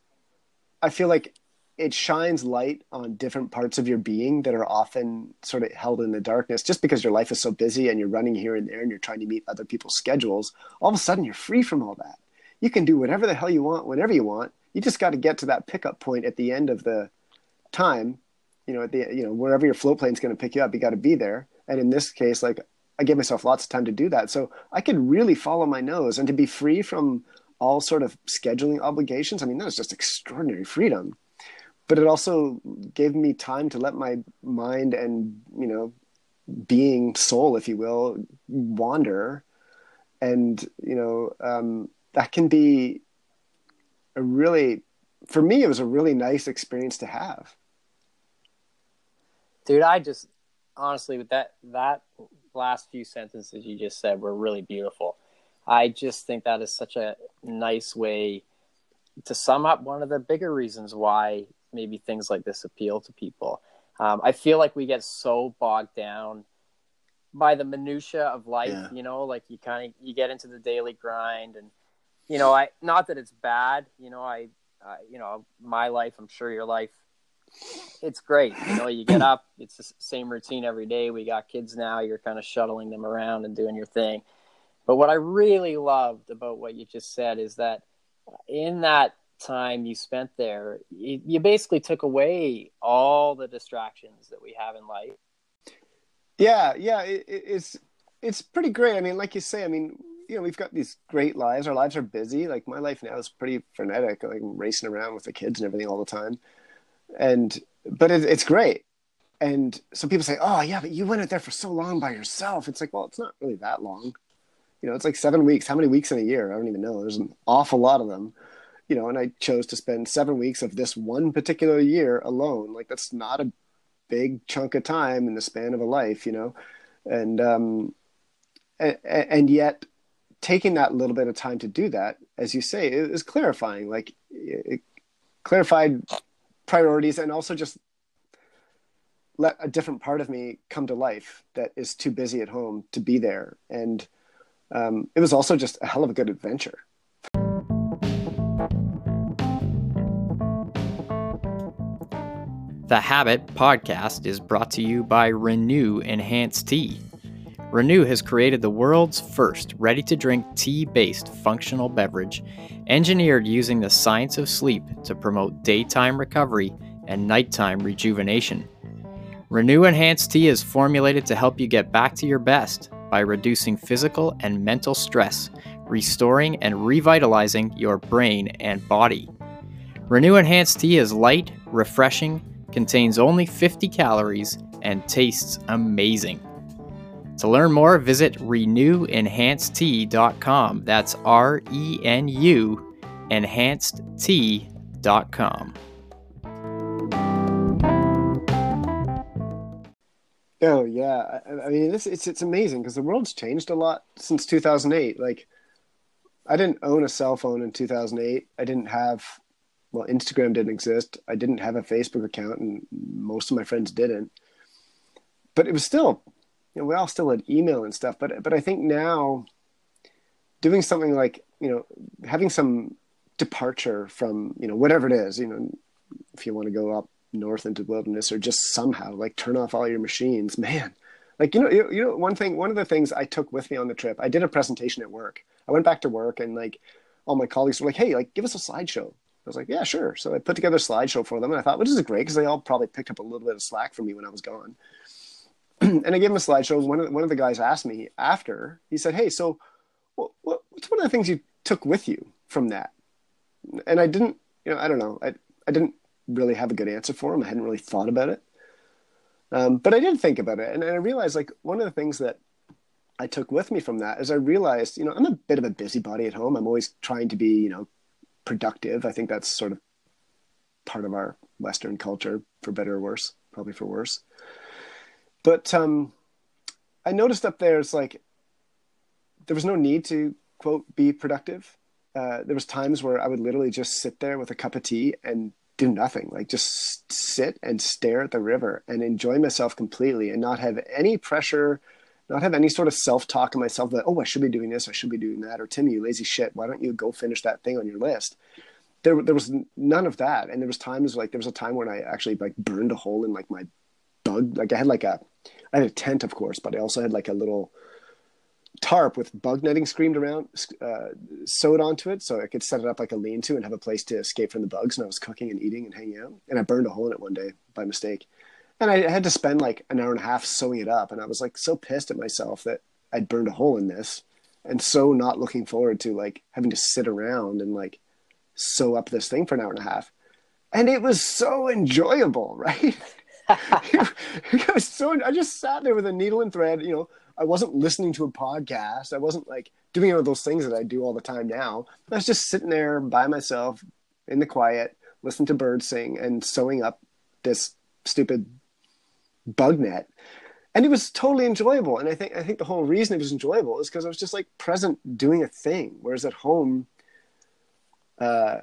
B: I feel like it shines light on different parts of your being that are often sort of held in the darkness. Just because your life is so busy and you're running here and there and you're trying to meet other people's schedules all of a sudden you're free from all that. You can do whatever the hell you want whenever you want. You just got to get to that pickup point at the end of the time you know at the you know wherever your float plane's going to pick you up you got to be there and in this case like i gave myself lots of time to do that. So i could really follow my nose. And to be free from all sort of scheduling obligations i mean that was just extraordinary freedom. But it also gave me time to let my mind and you know being soul if you will wander. And you know um, that can be a really for me it was a really nice experience to have.
A: Dude i just honestly with that that last few sentences you just said were really beautiful i just think that is such a nice way to sum up one of the bigger reasons why maybe things like this appeal to people. Um, I feel like we get so bogged down by the minutia of life. Yeah. You know, like you kind of you get into the daily grind, and you know, I not that it's bad. You know, I, I you know, my life. I'm sure your life. It's great. You know, you get up. It's the same routine every day. We got kids now. You're kind of shuttling them around and doing your thing. But what I really loved about what you just said is that in that time you spent there, you, you basically took away all the distractions that we have in life.
B: Yeah, yeah, it, it's it's pretty great. I mean, like you say, I mean, you know, we've got these great lives. Our lives are busy. Like my life now is pretty frenetic. Like I'm racing around with the kids and everything all the time. And but it, it's great. And so people say, "Oh, yeah, but you went out there for so long by yourself." It's like, well, it's not really that long. You know, it's like seven weeks. How many weeks in a year? I don't even know. There's an awful lot of them you know, and I chose to spend seven weeks of this one particular year alone. Like that's not a big chunk of time in the span of a life, you know, and um, and, and yet taking that little bit of time to do that, as you say, is clarifying. Like it clarified priorities, and also just let a different part of me come to life that is too busy at home to be there. And um, it was also just a hell of a good adventure.
C: The Habit podcast is brought to you by Renu Enhanced Tea. Renu has created the world's first ready to drink tea based functional beverage, engineered using the science of sleep to promote daytime recovery and nighttime rejuvenation. Renu Enhanced Tea is formulated to help you get back to your best by reducing physical and mental stress, restoring and revitalizing your brain and body. Renu Enhanced Tea is light, refreshing, contains only 50 calories, and tastes amazing. To learn more, visit renuenhancedtea.com. That's R E N U enhancedtea.com.
B: Oh yeah, I, I mean it's it's it's amazing because the world's changed a lot since 2008. Like, I didn't own a cell phone in 2008. I didn't have well, Instagram didn't exist. I didn't have a Facebook account, and most of my friends didn't. But it was still, you know, we all still had email and stuff. But but I think now, doing something like you know having some departure from you know whatever it is you know if you want to go up north into wilderness or just somehow like turn off all your machines man like you know you, you know one thing one of the things i took with me on the trip i did a presentation at work. I went back to work and like all my colleagues were like hey like give us a slideshow. I was like yeah sure. So i put together a slideshow for them and i thought this is great because they all probably picked up a little bit of slack from me when i was gone and i gave him a slideshow one of, the, one of the guys asked me after he said hey so what, what, what's one of the things you took with you from that and i didn't you know i don't know i, I didn't really have a good answer for him i hadn't really thought about it um, but I did think about it, and, and I realized like one of the things that I took with me from that is I realized, you know, I'm a bit of a busybody at home. I'm always trying to be, you know, productive. I think that's sort of part of our Western culture, for better or worse, probably for worse. But um, I noticed up there, it's like there was no need to quote be productive. Uh, there was times where I would literally just sit there with a cup of tea and do nothing, like just sit and stare at the river and enjoy myself completely and not have any pressure, not have any sort of self talk in myself that, oh, I should be doing this, I should be doing that, or Tim, you lazy shit, why don't you go finish that thing on your list? There, there was none of that. And there was times like, there was a time when I actually like burned a hole in like my bug. Like I had like a, I had a tent, of course, but I also had like a little, tarp with bug netting screamed around, uh, sewed onto it, so I could set it up like a lean-to and have a place to escape from the bugs. And I was cooking and eating and hanging out. And I burned a hole in it one day by mistake, and I had to spend like an hour and a half sewing it up. And I was like so pissed at myself that I'd burned a hole in this, and so not looking forward to like having to sit around and like sew up this thing for an hour and a half. And it was so enjoyable, right? it was so. I just sat there with a needle and thread, you know I wasn't listening to a podcast. I wasn't like doing all those things that I do all the time now. I was just sitting there by myself in the quiet, listening to birds sing and sewing up this stupid bug net. And it was totally enjoyable. And I think I think the whole reason it was enjoyable is because I was just like present doing a thing. Whereas at home, uh,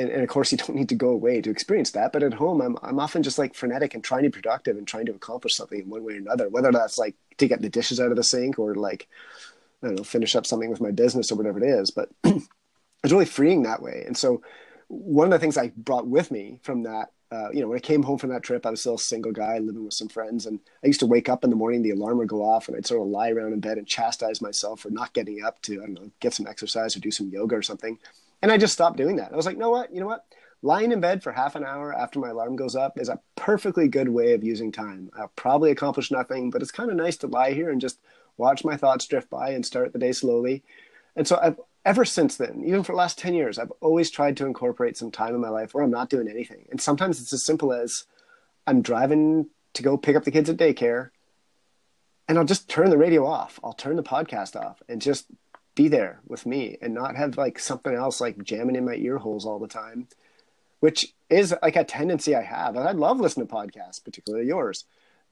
B: and, and, of course you don't need to go away to experience that but at home I'm, I'm often just like frenetic and trying to be productive and trying to accomplish something in one way or another whether that's like to get the dishes out of the sink or like i don't know finish up something with my business or whatever it is but it's really freeing that way and so one of the things i brought with me from that uh, you know, when I came home from that trip, I was still a single guy living with some friends, and I used to wake up in the morning, the alarm would go off, and I'd sort of lie around in bed and chastise myself for not getting up to, I don't know, get some exercise or do some yoga or something. And I just stopped doing that. I was like, know what? You know what? Lying in bed for half an hour after my alarm goes up is a perfectly good way of using time. I'll probably accomplish nothing, but it's kind of nice to lie here and just watch my thoughts drift by and start the day slowly. And so I've ever since then, even for the last 10 years, I've always tried to incorporate some time in my life where I'm not doing anything. And sometimes it's as simple as I'm driving to go pick up the kids at daycare and I'll just turn the radio off. I'll turn the podcast off and just be there with me and not have like something else like jamming in my ear holes all the time, which is like a tendency I have. And I love listening to podcasts, particularly yours.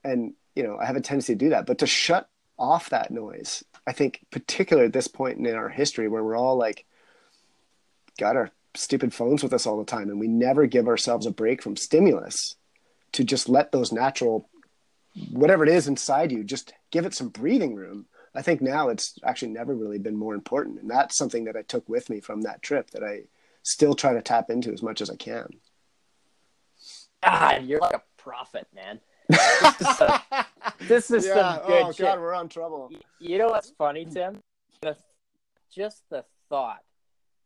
B: And, you know, I have a tendency to do that. But to shut off that noise, I think, particularly at this point in our history where we're all like, got our stupid phones with us all the time and we never give ourselves a break from stimulus to just let those natural whatever it is inside you just give it some breathing room I think now it's actually never really been more important. And that's something that I took with me from that trip that I still try to tap into as much as I can.
A: Ah, you're like a prophet, man. This is some, this is yeah. some good
B: oh,
A: shit.
B: God, we're on trouble.
A: You know what's funny, Tim? The, just the thought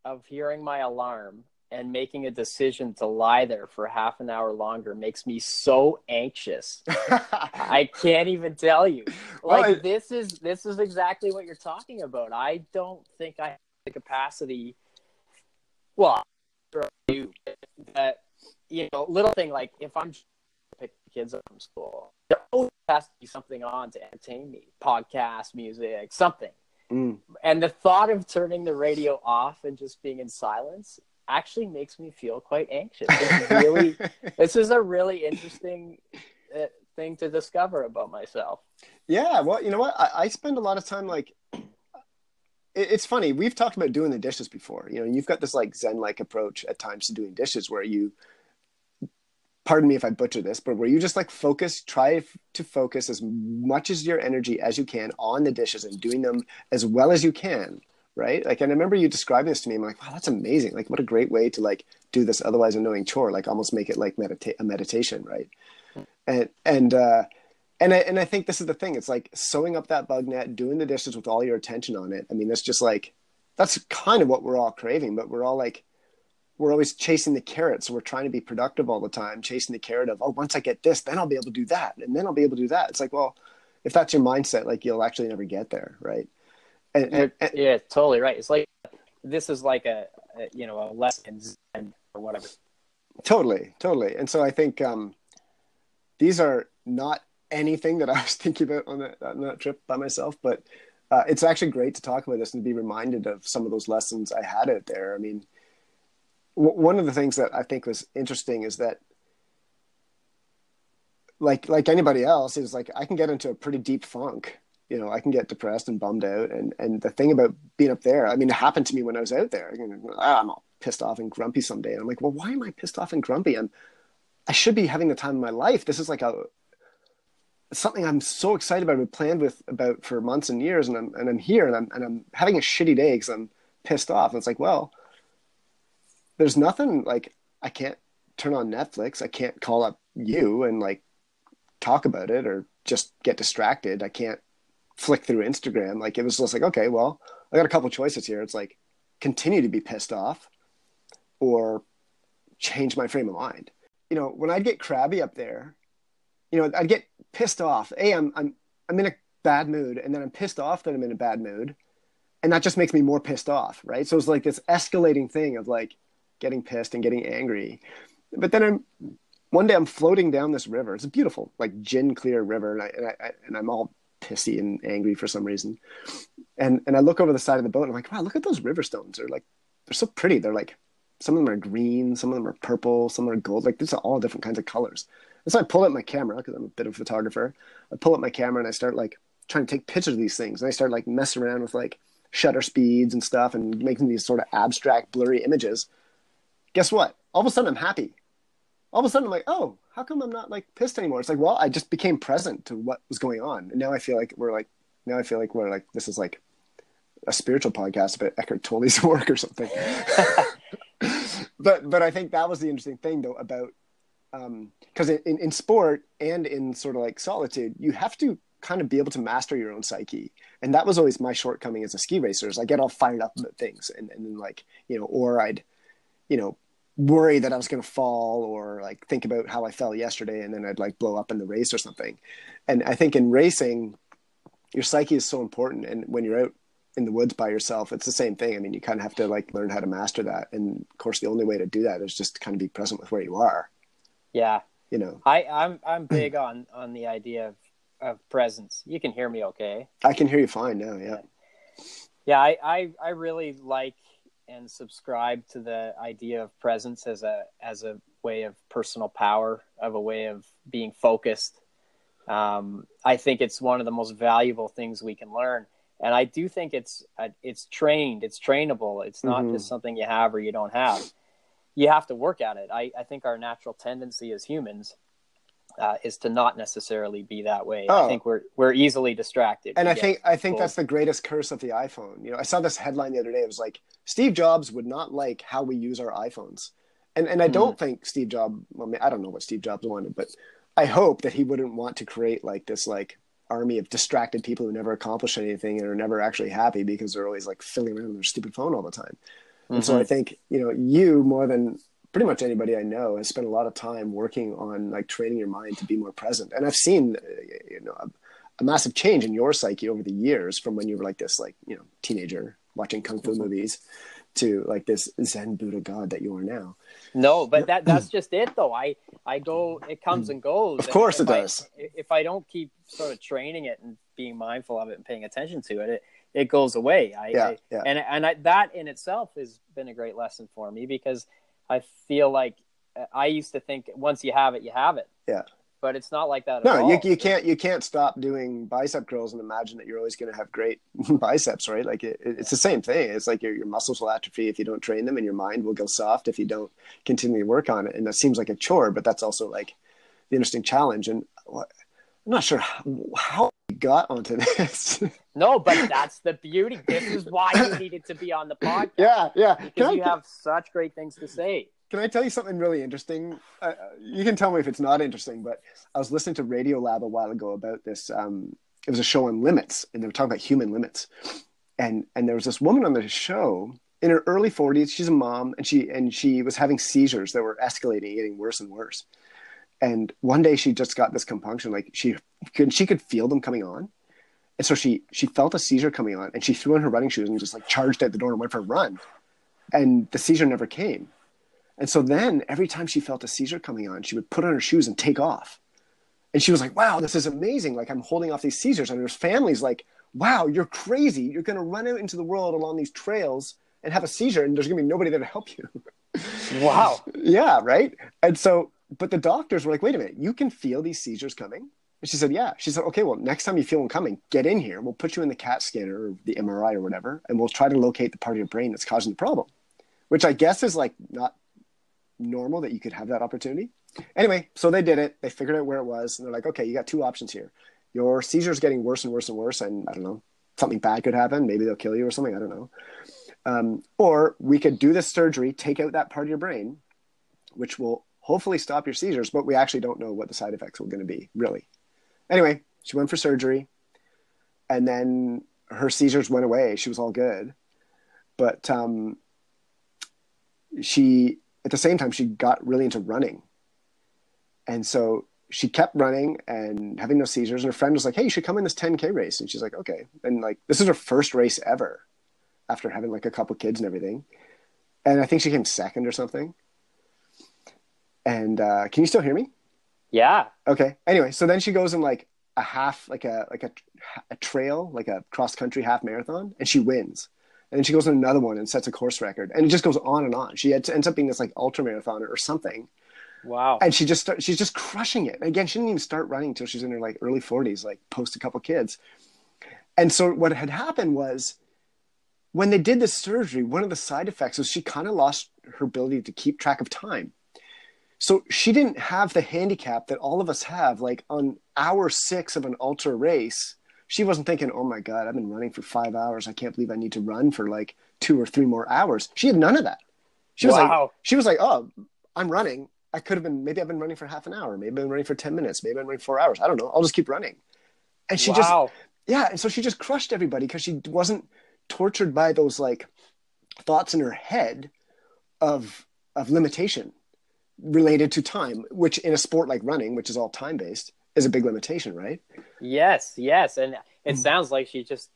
A: of hearing my alarm and making a decision to lie there for half an hour longer makes me so anxious. I can't even tell you. Like well, this is this is exactly what you're talking about. I don't think I have the capacity. Well, do but you know, little thing like if I'm pick kids up from school, there always has to be something on to entertain me. Podcast, music, something. Mm. And the thought of turning the radio off and just being in silence actually makes me feel quite anxious. It's really, this is a really interesting uh, thing to discover about myself.
B: Yeah, well, you know what? I, I spend a lot of time like. It, it's funny. We've talked about doing the dishes before. You know, you've got this like Zen-like approach at times to doing dishes, where you pardon me if I butcher this, but where you just like focus, try to focus as much as your energy as you can on the dishes and doing them as well as you can right? Like, and I remember you describing this to me. I'm like, wow, that's amazing. Like, what a great way to like do this otherwise annoying chore. Like, almost make it like medita- a meditation, right? And and uh, and I and I think this is the thing. It's like sewing up that bug net, doing the dishes with all your attention on it. I mean, it's just like that's kind of what we're all craving, but we're all like we're always chasing the carrot. So we're trying to be productive all the time, chasing the carrot of, oh, once I get this, then I'll be able to do that. And then I'll be able to do that. It's like, well, if that's your mindset, like you'll actually never get there. Right.
A: And, and, and yeah, totally right. It's like, this is like a, a you know, a lesson or whatever.
B: Totally. Totally. And so I think, um, these are not anything that I was thinking about on that, on that trip by myself, but, uh, it's actually great to talk about this and be reminded of some of those lessons I had out there. I mean, one of the things that I think was interesting is that like like anybody else is like I can get into a pretty deep funk. You know, I can get depressed and bummed out. And and the thing about being up there, I mean, it happened to me when I was out there. You know, ah, I'm all pissed off and grumpy someday. And I'm like, well, why am I pissed off and grumpy? I'm I should be having the time of my life. This is like a something I'm so excited about. I've planned with about for months and years, and I'm and I'm here, and I'm and I'm having a shitty day because I'm pissed off. And it's like, well, there's nothing like I can't turn on Netflix. I can't call up you and like talk about it or just get distracted. I can't flick through Instagram. Like it was just like, okay, well, I got a couple choices here. It's like continue to be pissed off or change my frame of mind. You know, when I'd get crabby up there, you know, I'd get pissed off. A, I'm I'm I'm in a bad mood, and then I'm pissed off that I'm in a bad mood. And that just makes me more pissed off, right? So it's like this escalating thing of like, getting pissed and getting angry. But then I'm one day I'm floating down this river. It's a beautiful, like gin clear river, and I, and I and I'm all pissy and angry for some reason. And and I look over the side of the boat and I'm like, wow, look at those river stones. They're like they're so pretty. They're like some of them are green, some of them are purple, some are gold. Like these are all different kinds of colors. And so I pull out my camera because I'm a bit of a photographer. I pull up my camera and I start like trying to take pictures of these things. And I start like messing around with like shutter speeds and stuff and making these sort of abstract, blurry images guess what? All of a sudden, I'm happy. All of a sudden, I'm like, oh, how come I'm not like pissed anymore? It's like, well, I just became present to what was going on, and now I feel like we're like, now I feel like we're like, this is like a spiritual podcast about Eckhart Tolle's work or something. but but I think that was the interesting thing though about because um, in, in sport and in sort of like solitude, you have to kind of be able to master your own psyche. And that was always my shortcoming as a ski racer is I get all fired up about things and, and then like, you know, or I'd, you know, worry that I was going to fall or like think about how I fell yesterday and then I'd like blow up in the race or something. And I think in racing, your psyche is so important. And when you're out in the woods by yourself, it's the same thing. I mean, you kind of have to like learn how to master that. And of course, the only way to do that is just kind of be present with where you are.
A: Yeah.
B: You know,
A: I, I'm, I'm hmm. big on, on the idea of, of presence. You can hear me okay.
B: I can hear you fine now. Yeah.
A: Yeah. I, I, I really like and subscribe to the idea of presence as a as a way of personal power, of a way of being focused. Um, I think it's one of the most valuable things we can learn, and I do think it's uh, it's trained, it's trainable. It's not mm-hmm. just something you have or you don't have. You have to work at it. I, I think our natural tendency as humans uh, is to not necessarily be that way. Oh. I think we're we're easily distracted.
B: And I think I think that's the greatest curse of the iPhone. You know, I saw this headline the other day. It was like Steve Jobs would not like how we use our iPhones, and and I don't mm. think Steve Jobs. Well, I don't know what Steve Jobs wanted, but I hope that he wouldn't want to create like this like army of distracted people who never accomplish anything and are never actually happy because they're always like fiddling around their stupid phone all the time. Mm-hmm. And so I mm-hmm. think you know you more than pretty much anybody I know has spent a lot of time working on like training your mind to be more present. And I've seen, uh, you know, a, a, massive change in your psyche over the years from when you were like this, like, you know, teenager watching Kung Fu mm-hmm. movies to like this Zen Buddha God that you are now.
A: No, but that that's just it though. I I go it comes and goes.
B: Of course it does.
A: If I don't keep sort of training it and being mindful of it and paying attention to it, it, it goes away. I,
B: yeah,
A: I,
B: yeah.
A: and and I, that in itself has been a great lesson for me because I feel like uh, I used to think once you have it, you have it.
B: Yeah.
A: But it's not like that.
B: no, you you can't you can't stop doing bicep curls and imagine that you're always going to have great biceps, right? Like it, it's the same thing. It's like your your muscles will atrophy if you don't train them, and your mind will go soft if you don't continually work on it. And that seems like a chore, but that's also like the interesting challenge. And I'm not sure how, how we got onto this.
A: No, but that's the beauty. This is why you needed to be on the podcast.
B: yeah, yeah. Can
A: Because
B: I,
A: you have such great things to say.
B: can I tell you something really interesting? Uh, you can tell me if it's not interesting, but I was listening to Radio Lab a while ago about this. Um, it was a show on limits, and they were talking about human limits. And and there was this woman on the show in her early 40s. She's a mom, and she and she was having seizures that were escalating, getting worse and worse. And one day she just got this compunction, like she could she could feel them coming on. And so she she felt a seizure coming on, and she threw on her running shoes and just like charged out the door and went for a run. And the seizure never came. And so then every time she felt a seizure coming on, she would put on her shoes and take off. And she was like, wow, this is amazing. Like I'm holding off these seizures. And there's families like, wow, you're crazy. You're going to run out into the world along these trails and have a seizure and there's going to be nobody there to help you.
A: Wow.
B: yeah, right. And so, but the doctors were like, wait a minute, you can feel these seizures coming? And she said, yeah. She said, okay, well, next time you feel them coming, get in here. We'll put you in the CAT scanner or the MRI or whatever, and we'll try to locate the part of your brain that's causing the problem, which I guess is like not normal that you could have that opportunity. Anyway, so they did it. They figured out where it was, and they're like, okay, you got two options here. Your seizure's getting worse and worse and worse, and I don't know, something bad could happen. Maybe they'll kill you or something. I don't know. Um, or we could do this surgery, take out that part of your brain, which will hopefully stop your seizures, but we actually don't know what the side effects are going to be, really. Anyway, she went for surgery, and then her seizures went away. She was all good. But um, she, at the same time, she got really into running. And so she kept running and having no seizures. And her friend was like, hey, you should come in this 10K race. And she's like, okay. And like, this is her first race ever after having like a couple kids and everything. And I think she came second or something. And uh, can you still hear me?
A: Yeah.
B: Okay. Anyway, so then she goes in like a half, like a like a, a trail, like a cross country half marathon, and she wins. And then she goes in another one and sets a course record, and it just goes on and on. She ends up being this like ultra marathoner or something,
A: Wow.
B: and she just start, she's just crushing it. Again, she didn't even start running until she's in her like early forties, like post a couple kids. And so what had happened was when they did this surgery, one of the side effects was she kind of lost her ability to keep track of time. So she didn't have the handicap that all of us have. Like on hour six of an ultra race, she wasn't thinking, "Oh my god, I've been running for five hours. I can't believe I need to run for like two or three more hours." She had none of that. She was like,
A: Wow.
B: she was like, "Oh, I'm running. I could have been. Maybe I've been running for half an hour. Maybe I've been running for ten minutes. Maybe I've been running four hours. I don't know. I'll just keep running." And she just yeah and so she just crushed everybody because she wasn't tortured by those like thoughts in her head of of limitation related to time which in a sport like running which is all time based is a big limitation right?
A: Yes, yes, and it
B: Mm.
A: sounds like she just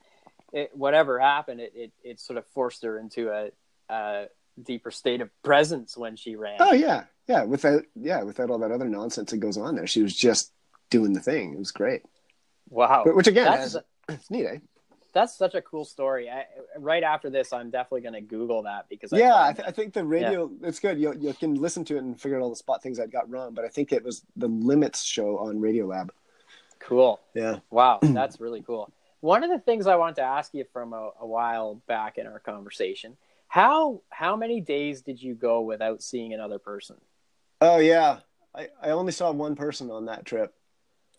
A: it, whatever happened, it, it it sort of forced her into a, a deeper state of presence when she ran.
B: oh yeah. Yeah without yeah without all that other nonsense that goes on there. She was just doing the thing. It was great.
A: Wow,
B: but, which again
A: that's
B: it's neat eh?
A: That's such a cool story. I, right after this, I'm definitely going to Google that because I
B: yeah I, th- I think the radio it's good you, you can listen to it and figure out all the spot things i got wrong but i think it was the limits show on Radiolab
A: cool.
B: yeah
A: Wow, that's really cool. One of the things I wanted to ask you from a, a while back in our conversation how how many days did you go without seeing another person?
B: Oh yeah, I, I only saw one person on that trip.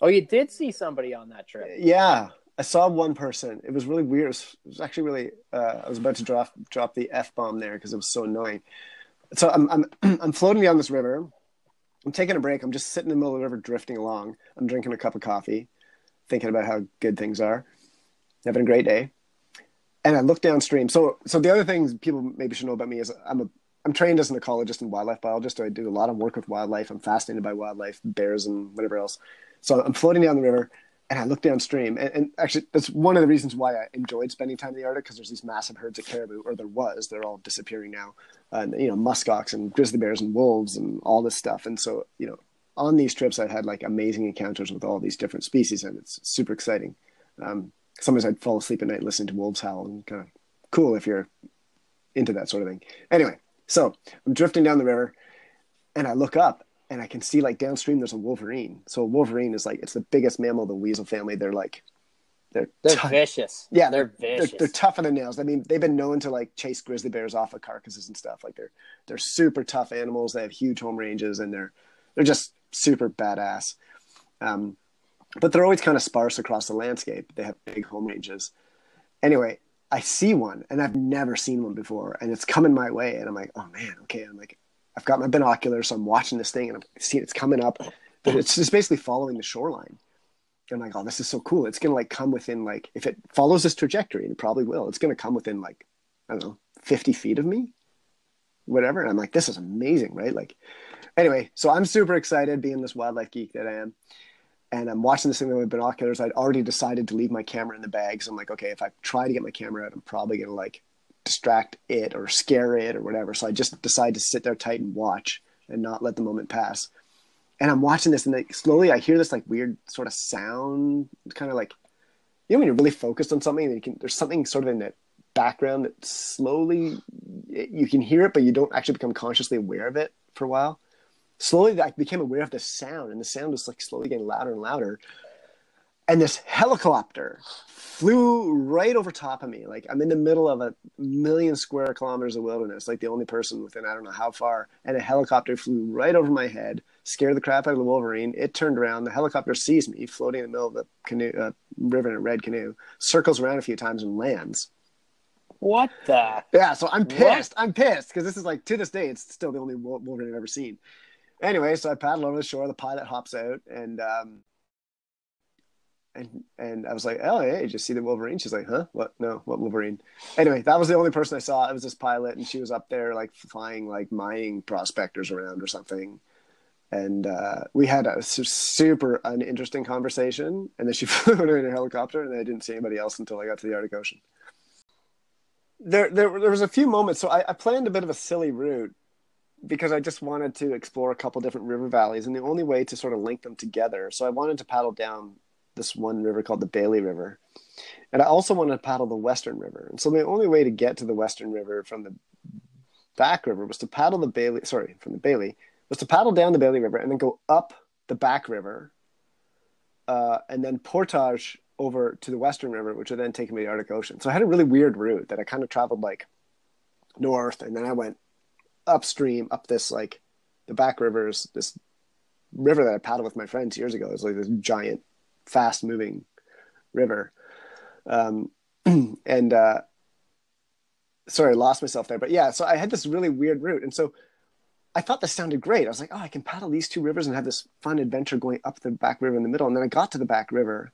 A: Oh, you did see somebody on that trip.
B: Yeah, I saw one person. It was really weird. It was, it was actually really. Uh, I was about to drop drop the f bomb there because it was so annoying. So I'm I'm I'm floating down this river. I'm taking a break. I'm just sitting in the middle of the river, drifting along. I'm drinking a cup of coffee, thinking about how good things are, having a great day. And I look downstream. So so the other things people maybe should know about me is I'm a I'm trained as an ecologist and wildlife biologist. So I do a lot of work with wildlife. I'm fascinated by wildlife, bears and whatever else. So I'm floating down the river and I look downstream. And, and actually, that's one of the reasons why I enjoyed spending time in the Arctic because there's these massive herds of caribou, or there was. They're all disappearing now. And, you know, muskox and grizzly bears and wolves and all this stuff. And so, you know, on these trips, I'd had like amazing encounters with all these different species, and it's super exciting. Um, sometimes I'd fall asleep at night listening to wolves howl, and kind of cool if you're into that sort of thing. Anyway, so I'm drifting down the river, and I look up, and I can see like downstream there's a wolverine. So a wolverine is like it's the biggest mammal of the weasel family. They're like they're
A: They're
B: tough-
A: vicious.
B: yeah,
A: they're
B: they're,
A: vicious.
B: they're tough tougher than nails. I mean, they've been known to like chase grizzly bears off of carcasses and stuff. Like they're they're super tough animals. They have huge home ranges, and they're they're just super badass. Um, but they're always kind of sparse across the landscape. They have big home ranges. Anyway, I see one and I've never seen one before and it's coming my way. And I'm like, oh man, okay. I'm like, I've got my binoculars. So I'm watching this thing and I'm seeing it's coming up, but it's just basically following the shoreline. And I'm like, oh, this is so cool. It's going to like come within like, if it follows this trajectory, and it probably will, it's going to come within like, I don't know, 50 feet of me, whatever. And I'm like, this is amazing, right? Like, anyway, so I'm super excited being this wildlife geek that I am and I'm watching this thing with my binoculars. I'd already decided to leave my camera in the bag. So I'm like, okay, if I try to get my camera out, I'm probably gonna like distract it or scare it or whatever. So I just decide to sit there tight and watch and not let the moment pass. And I'm watching this, and like slowly I hear this like weird sort of sound, kind of like you know when you're really focused on something, you can there's something sort of in the background that slowly you can hear it, but you don't actually become consciously aware of it for a while slowly I became aware of the sound, and the sound was like slowly getting louder and louder. And this helicopter flew right over top of me. Like I'm in the middle of a million square kilometers of wilderness, like the only person within I don't know how far. And a helicopter flew right over my head, scared the crap out of the wolverine. It turned around. The helicopter sees me floating in the middle of the canoe, uh, river in a red canoe, circles around a few times and lands.
A: What the?
B: Yeah, so I'm pissed. What? I'm pissed because this is like to this day, it's still the only wolverine I've ever seen anyway, so I paddle over the shore. The pilot hops out, and um, and and I was like, "Oh, hey, you see the Wolverine?" She's like, "Huh? What? No, what Wolverine?" Anyway, that was the only person I saw. It was this pilot, and she was up there like flying like mining prospectors around or something. And uh, we had a super uninteresting conversation, and then she flew in a helicopter, and I didn't see anybody else until I got to the Arctic Ocean. There, there, there was a few moments. So I, I planned a bit of a silly route because I just wanted to explore a couple different river valleys, and the only way to sort of link them together. So I wanted to paddle down this one river called the Baillie River, and I also wanted to paddle the Western River. And so the only way to get to the Western River from the back river was to paddle the Baillie. Sorry, from the Baillie was to paddle down the Baillie River and then go up the back river, uh, and then portage over to the Western River, which would then take me to the Arctic Ocean. So I had a really weird route that I kind of traveled like north, and then I went upstream up this like the back rivers, this river that I paddled with my friends years ago. It's like this giant, fast moving river. Um, and uh, sorry, I lost myself there. But yeah, so I had this really weird route, and so I thought this sounded great. I was like, oh, I can paddle these two rivers and have this fun adventure going up the back river in the middle. And then I got to the back river.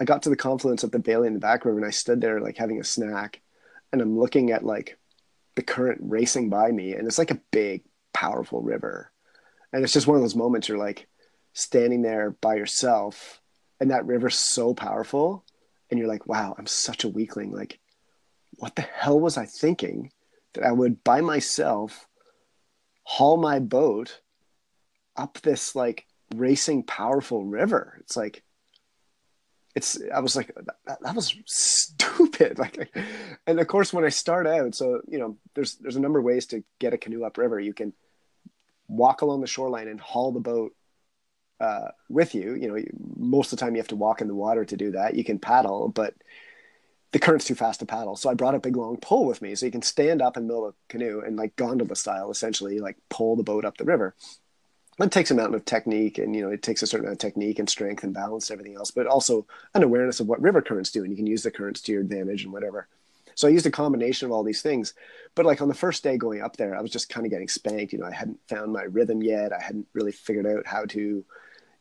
B: I got to the confluence of the Baillie and the back river, and I stood there like having a snack, and I'm looking at like the current racing by me and it's like a big powerful river and it's just one of those moments you're like standing there by yourself and that river's so powerful and you're like wow i'm such a weakling. Like what the hell was i thinking that i would by myself haul my boat up this like racing powerful river? It's like it's i was like that, that, was stupid. Like and of course when i start out so you know there's there's a number of ways to get a canoe upriver. You can walk along the shoreline and haul the boat uh, with you you know most of the time you have to walk in the water to do that. You can paddle but the current's too fast to paddle. So i brought a big long pole with me so you can stand up the middle a canoe and like gondola style essentially like pull the boat up the river. It takes a amount of technique and you know it takes a certain amount of technique and strength and balance and everything else but also an awareness of what river currents do and you can use the currents to your advantage and whatever. So i used a combination of all these things but like on the first day going up there i was just kind of getting spanked. You know i hadn't found my rhythm yet. I hadn't really figured out how to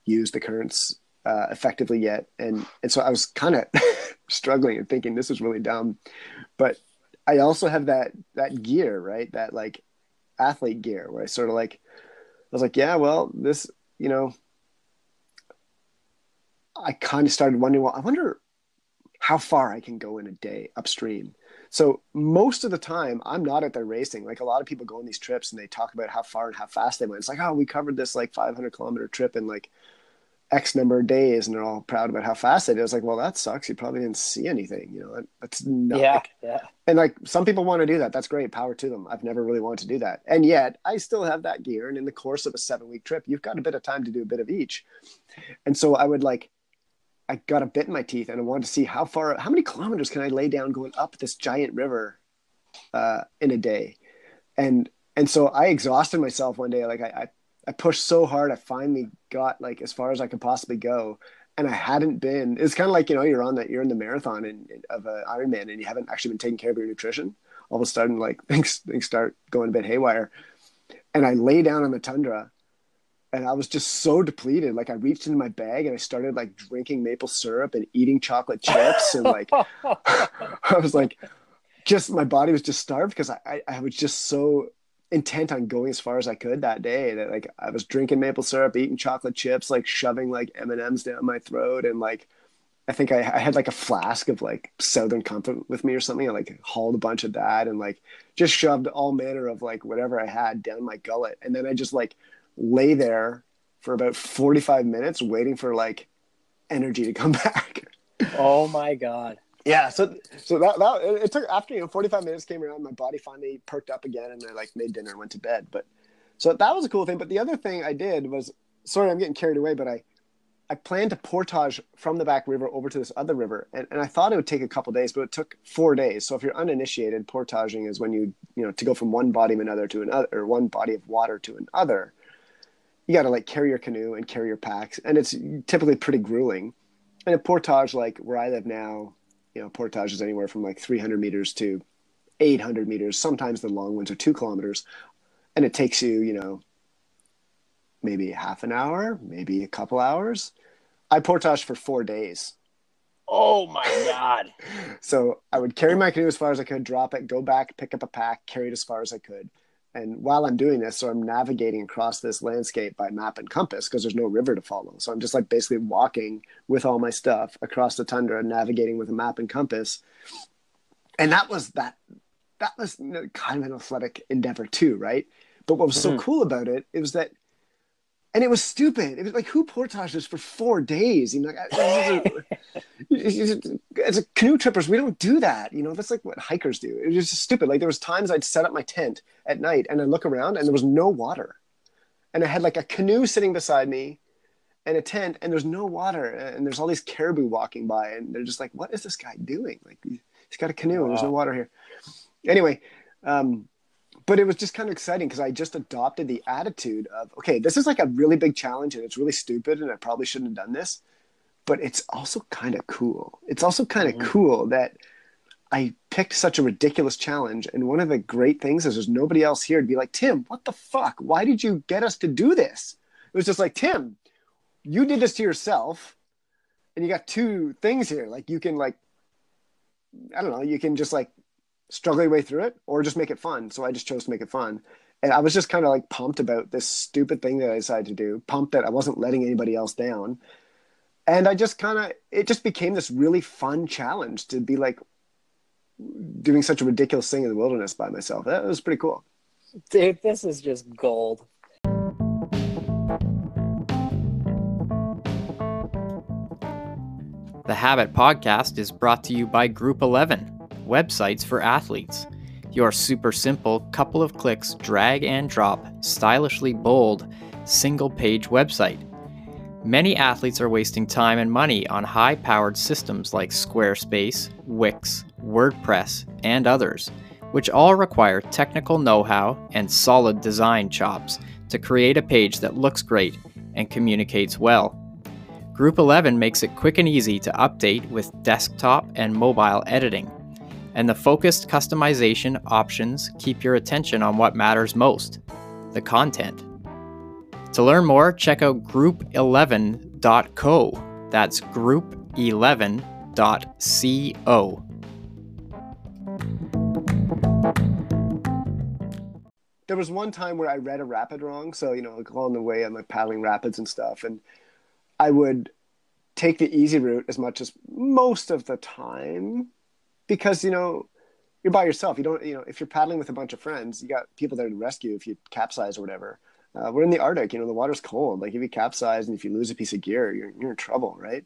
B: use the currents uh, effectively yet. And and so i was kind of struggling and thinking this is really dumb. But i also have that that gear right? That like athlete gear where i sort of like I was like, yeah, well, this, you know, I kind of started wondering, well, I wonder how far I can go in a day upstream. So most of the time, I'm not at there racing. Like a lot of people go on these trips and they talk about how far and how fast they went. It's like, oh, we covered this like 500 kilometer trip in like X number of days, and they're all proud about how fast they did. I was like, well, that sucks. You probably didn't see anything. You know, that's not.
A: Yeah,
B: like,
A: yeah.
B: And like some people want to do that. That's great. Power to them. I've never really wanted to do that, and yet I still have that gear. And in the course of a seven week trip, you've got a bit of time to do a bit of each. And so I would like, I got a bit in my teeth, and I wanted to see how far, how many kilometers can I lay down going up this giant river uh, in a day, and and so I exhausted myself one day. Like I, I I pushed so hard. I finally got like as far as I could possibly go. and I hadn't been. It's kind of like you know you're on that you're in the marathon of an Ironman and you haven't actually been taking care of your nutrition. All of a sudden, like things things start going a bit haywire, and I lay down on the tundra, and I was just so depleted. Like I reached into my bag and I started like drinking maple syrup and eating chocolate chips and like I was like, just my body was just starved because I, I I was just so intent on going as far as I could that day. That like I was drinking maple syrup, eating chocolate chips, like shoving like M and M's down my throat, and like I think I, I, had like a flask of like Southern Comfort with me or something. I like hauled a bunch of that and like just shoved all manner of like whatever I had down my gullet, and then I just like lay there for about forty five minutes waiting for like energy to come back.
A: Oh my god
B: yeah so so that, that it took after you know 45 minutes came around my body finally perked up again and i like made dinner and went to bed but so that was a cool thing but the other thing i did was sorry i'm getting carried away but i i planned to portage from the back river over to this other river and, and i thought it would take a couple days but it took four days so if you're uninitiated portaging is when you you know to go from one body of another to another or one body of water to another you got to like carry your canoe and carry your packs and it's typically pretty grueling and a portage like where i live now you know, portage is anywhere from like 300 meters to 800 meters. Sometimes the long ones are two kilometers, and it takes you, you know, maybe half an hour, maybe a couple hours. I portage for four days.
A: Oh my god!
B: so I would carry my canoe as far as I could, drop it, go back, pick up a pack, carry it as far as I could. And while I'm doing this, so I'm navigating across this landscape by map and compass because there's no river to follow. So I'm just like basically walking with all my stuff across the tundra, navigating with a map and compass. And that was that. That was kind of an athletic endeavor too, right? But what was mm-hmm. so cool about it, it was that and it was stupid. It was like who portages for four days? You know, as a canoe trippers, we don't do that. You know, that's like what hikers do. It was just stupid. Like there was times I'd set up my tent at night and I look around and there was no water, and I had like a canoe sitting beside me, and a tent, and there's no water, and there's all these caribou walking by, and they're just like, "What is this guy doing?" Like he's got a canoe and there's no water here. Anyway, um, but it was just kind of exciting because I just adopted the attitude of, okay, this is like a really big challenge and it's really stupid and I probably shouldn't have done this, but it's also kind of cool. It's also kind of mm-hmm. cool that I picked such a ridiculous challenge. And one of the great things is there's nobody else here to be like, Tim, what the fuck? Why did you get us to do this? It was just like, Tim, you did this to yourself and you got two things here. Like you can like, I don't know, you can just like struggle your way through it or just make it fun. So I just chose to make it fun. And I was just kind of like pumped about this stupid thing that I decided to do, pumped that I wasn't letting anybody else down. And I just kind of, it just became this really fun challenge to be like doing such a ridiculous thing in the wilderness by myself. That was pretty cool.
A: Dude, this is just gold.
C: The Habit Podcast is brought to you by Group 11 websites for athletes. Your super simple, couple of clicks, drag and drop, stylishly bold, single page website. Many athletes are wasting time and money on high powered systems like Squarespace, Wix, WordPress, and others, which all require technical know how and solid design chops to create a page that looks great and communicates well. Group 11 makes it quick and easy to update with desktop and mobile editing and the focused customization options keep your attention on what matters most the content. To learn more, check out group11.co. That's group11.co.
B: There was one time where I read a rapid wrong. So, you know, like along the way, I'm like paddling rapids and stuff. And I would take the easy route as much as most of the time because you know you're by yourself. You don't, you know, if you're paddling with a bunch of friends, you got people there to rescue if you capsize or whatever. Uh, we're in the Arctic, you know, the water's cold. Like if you capsize and if you lose a piece of gear, you're you're in trouble, right?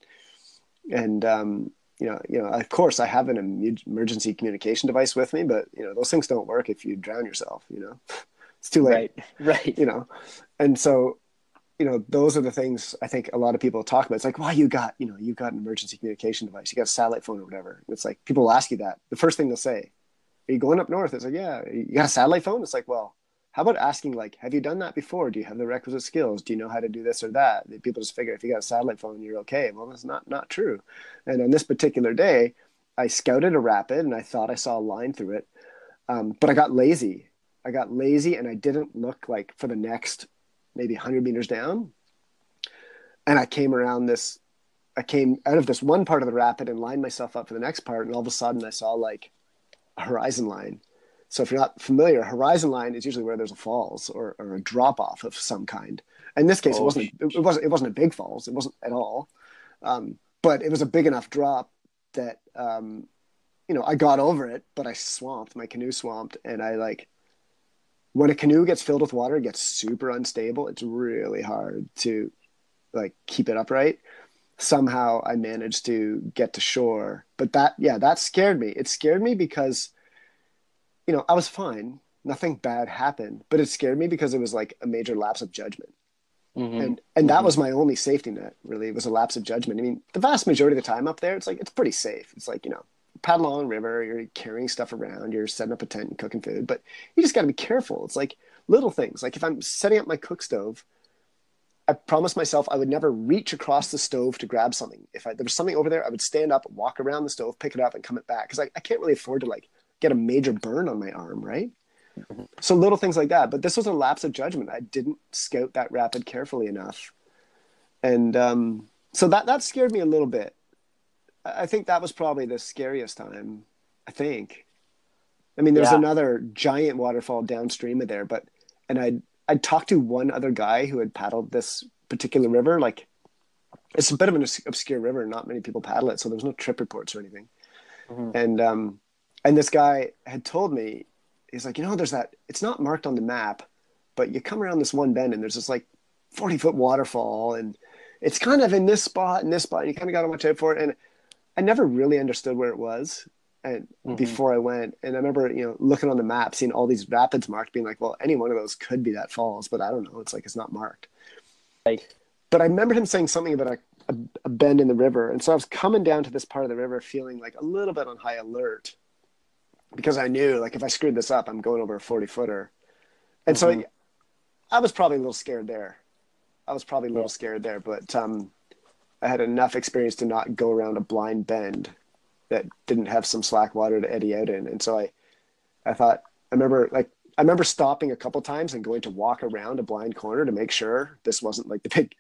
B: And um, you know, you know, of course, I have an emergency communication device with me, but you know, those things don't work if you drown yourself. You know, it's too late.
A: Right. Right.
B: You know, and so you know, those are the things I think a lot of people talk about. It's like, well, you got, you know, you got an emergency communication device, you got a satellite phone or whatever. It's like people will ask you that. The first thing they'll say, "Are you going up north?" It's like, "Yeah." You got a satellite phone? It's like, well, how about asking like, have you done that before? Do you have the requisite skills? Do you know how to do this or that? People just figure if you got a satellite phone, you're okay. Well, that's not not true. And on this particular day, I scouted a rapid and I thought I saw a line through it, um, but I got lazy. I got lazy and I didn't look like for the next maybe 100 meters down. And I came around this, I came out of this one part of the rapid and lined myself up for the next part. And all of a sudden I saw like a horizon line so if you're not familiar, horizon line is usually where there's a falls or, or a drop off of some kind. In this case, oh, it wasn't it wasn't it wasn't a big falls. It wasn't at all, um, but it was a big enough drop that um, you know I got over it, but I swamped my canoe swamped, and I like when a canoe gets filled with water, it gets super unstable. It's really hard to like keep it upright. Somehow I managed to get to shore, but that yeah that scared me. It scared me because you know, I was fine. Nothing bad happened, but it scared me because it was like a major lapse of judgment. Mm-hmm. And and that mm-hmm. was my only safety net, really. It was a lapse of judgment. I mean, the vast majority of the time up there, it's like it's pretty safe. It's like, you know, paddle along river, you're carrying stuff around, you're setting up a tent and cooking food, but you just gotta be careful. It's like little things. Like if I'm setting up my cook stove, I promised myself I would never reach across the stove to grab something. If I, there was something over there, I would stand up, walk around the stove, pick it up, and come it back. Because I, I can't really afford to like get a major burn on my arm, right? So little things like that. But this was a lapse of judgment. I didn't scout that rapid carefully enough, and um, so that that scared me a little bit. I think that was probably the scariest time. I think. I mean, there's yeah. another giant waterfall downstream of there, but and I I talked to one other guy who had paddled this particular river. Like, it's a bit of an obscure river. Not many people paddle it, so there was no trip reports or anything. Mm-hmm. And um, and this guy had told me, he's like, you know, there's that, it's not marked on the map, but you come around this one bend and there's this like 40 foot waterfall and it's kind of in this spot and this spot. And you kind of got to watch out for it. And I never really understood where it was and mm-hmm. before I went. And I remember, you know, looking on the map, seeing all these rapids marked, being like, well, any one of those could be that falls, but I don't know. It's like, it's not marked. Like, but I remember him saying something about a, a, a bend in the river. And so I was coming down to this part of the river feeling like a little bit on high alert because I knew like if I screwed this up, I'm going over a 40 footer. And mm-hmm. so I was probably a little scared there. I was probably a little scared there, but um, I had enough experience to not go around a blind bend that didn't have some slack water to eddy out in. And so I, I thought, I remember like, I remember stopping a couple times and going to walk around a blind corner to make sure this wasn't like the big,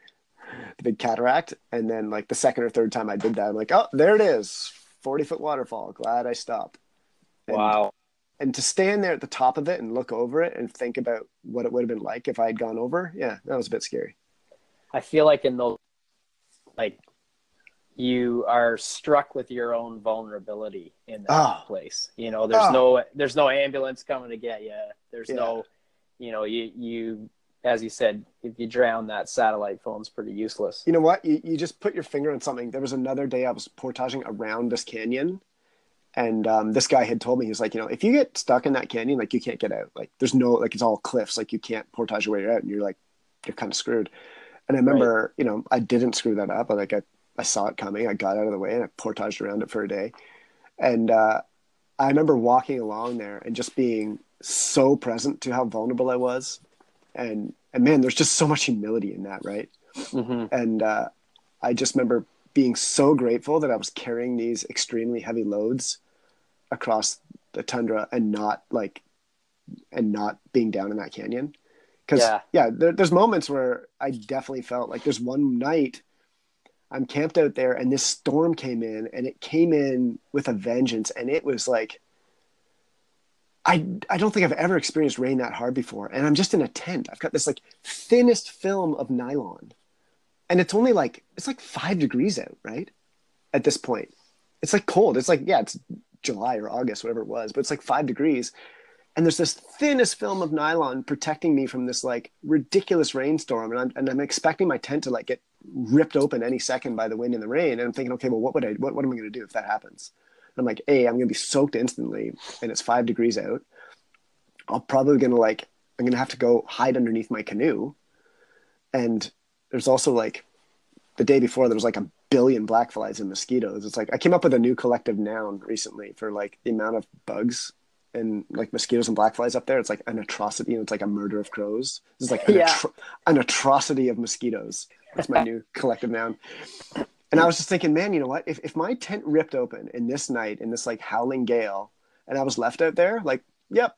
B: the big cataract. And then like the second or third time I did that, I'm like, oh, there it is, 40 foot waterfall. Glad I stopped.
A: And, wow.
B: And to stand there at the top of it and look over it and think about what it would have been like if I had gone over, yeah, that was a bit scary.
A: I feel like in those, like, you are struck with your own vulnerability in that oh. place. You know, there's oh. no there's no ambulance coming to get you. There's yeah. no, you know, you you as you said, if you drown, that satellite phone's pretty useless.
B: You know what? You, you just put your finger on something. There was another day I was portaging around this canyon, and um, this guy had told me he was like you know if you get stuck in that canyon like you can't get out like there's no like it's all cliffs like you can't portage your way out and you're like you're kind of screwed and i remember right. you know i didn't screw that up. Like I, I saw it coming. I got out of the way and i portaged around it for a day. And uh, i remember walking along there and just being so present to how vulnerable i was. And and man there's just so much humility in that right? Mm-hmm. and uh, i just remember being so grateful that i was carrying these extremely heavy loads across the tundra and not like and not being down in that canyon because yeah, yeah there, there's moments where i definitely felt like there's one night i'm camped out there and this storm came in and it came in with a vengeance and it was like I, I don't think I've ever experienced rain that hard before. And I'm just in a tent. I've got this like thinnest film of nylon. And it's only like, it's like five degrees out, right? At this point. It's like cold. It's like, yeah, it's July or August, whatever it was, but it's like five degrees. And there's this thinnest film of nylon protecting me from this like ridiculous rainstorm. And I'm, and I'm expecting my tent to like get ripped open any second by the wind and the rain. And I'm thinking, okay, well, what would I, what, what am I going to do if that happens? And I'm like, A, I'm going to be soaked instantly and it's five degrees out. I'm probably going to like, I'm going to have to go hide underneath my canoe. And there's also like the day before there was like a billion black flies and mosquitoes. It's like I came up with a new collective noun recently for like the amount of bugs and like mosquitoes and black flies up there. It's like an atrocity. You know, it's like a murder of crows. This is like an,
A: Yeah.
B: atro- an atrocity of mosquitoes. That's my new collective noun. And I was just thinking, man, you know what? If if my tent ripped open in this night in this like howling gale, and I was left out there, like, yep,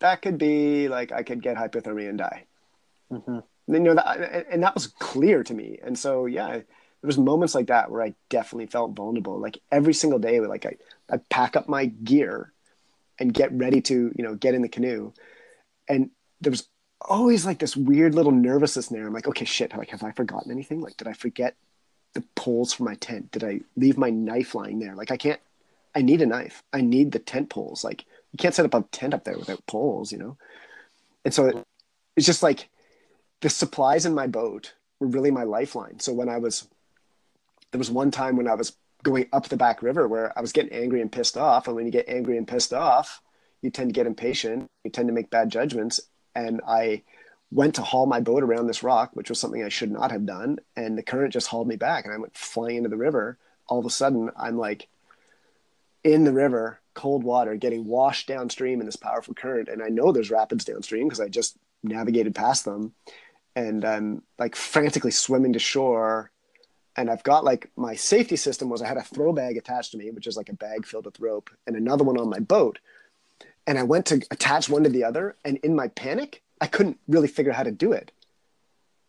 B: that could be like I could get hypothermia and die.
A: Mhm.
B: And, you know, that, and- and that was clear to me. And so, yeah, there was moments like that where I definitely felt vulnerable. Like every single day, like I, I pack up my gear and get ready to, you know, get in the canoe. And there was always like this weird little nervousness in there. I'm like, okay, shit. Like, have I forgotten anything? Like, did I forget the poles for my tent? Did I leave my knife lying there? Like, I can't, I need a knife. I need the tent poles. Like, you can't set up a tent up there without poles, you know? And so it, it's just like the supplies in my boat were really my lifeline. So when I was, there was one time when I was going up the back river where I was getting angry and pissed off. And when you get angry and pissed off, you tend to get impatient. You tend to make bad judgments. And I went to haul my boat around this rock, which was something I should not have done. And the current just hauled me back and I went flying into the river. All of a sudden, I'm like in the river, cold water, getting washed downstream in this powerful current. And I know there's rapids downstream because I just navigated past them. And I'm like frantically swimming to shore. And I've got like my safety system was I had a throw bag attached to me, which is like a bag filled with rope, and another one on my boat. And I went to attach one to the other. And in my panic, I couldn't really figure out how to do it.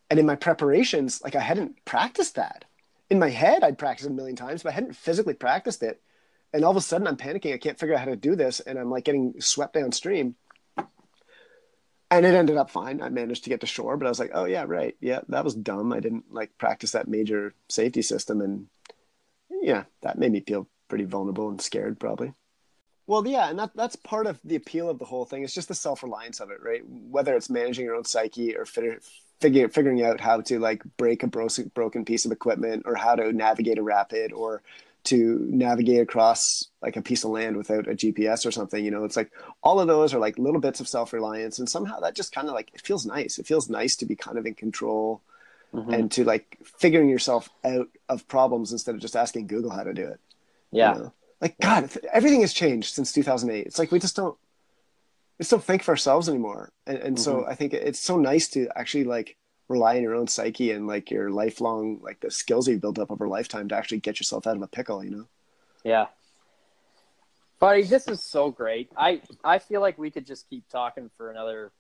B: And in my preparations, like I hadn't practiced that. In my head, I'd practiced a million times, but I hadn't physically practiced it. And all of a sudden, I'm panicking. I can't figure out how to do this. And I'm like getting swept downstream. And it ended up fine. I managed to get to shore, but I was like, oh, yeah, right. Yeah, that was dumb. I didn't like practice that major safety system. And yeah, that made me feel pretty vulnerable and scared, probably. Well, yeah, and that that's part of the appeal of the whole thing. It's just the self reliance of it, right? Whether it's managing your own psyche or figure, figure, figuring out how to like break a bro- broken piece of equipment or how to navigate a rapid or to navigate across like a piece of land without a GPS or something. You know, it's like all of those are like little bits of self reliance, and somehow that just kind of like it feels nice. It feels nice to be kind of in control
A: Mhm.
B: and to like figuring yourself out of problems instead of just asking Google how to do it. you
A: yeah.
B: know? Like God, everything has changed since 2008. It's like we just don't, we just don't think for ourselves anymore. And, and so I think it's so nice to actually like rely on your own psyche and like your lifelong like the skills you've built up over a lifetime to actually get yourself out of a pickle. You know?
A: Yeah. Buddy, this is so great. I I feel like we could just keep talking for another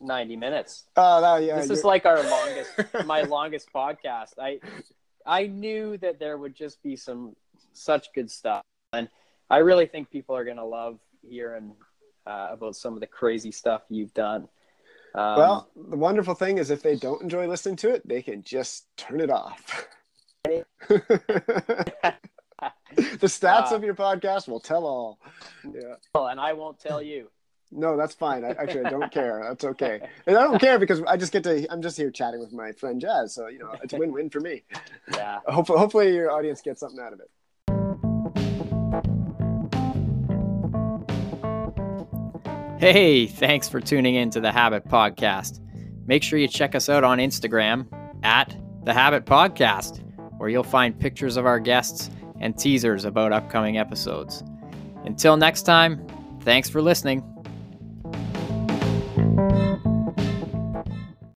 A: 90 minutes.
B: Oh, that, yeah.
A: this is like our longest my longest podcast. I I knew that there would just be some such good stuff. And I really think people are going to love hearing uh, about some of the crazy stuff you've done. Um,
B: well, the wonderful thing is if they don't enjoy listening to it, they can just turn it off. the stats
A: Uh,
B: of your podcast will tell all. Yeah.
A: and I won't tell you.
B: No, that's fine. I, actually, I don't care. That's okay. And I don't care because I just get to. I'm just here chatting with my friend Jazz, so you know it's a win-win for me.
A: Yeah.
B: Hopefully, hopefully your audience gets something out of it.
C: Hey, thanks for tuning in to the Habit Podcast. Make sure you check us out on Instagram at the Habit Podcast, where you'll find pictures of our guests and teasers about upcoming episodes. Until next time, thanks for listening.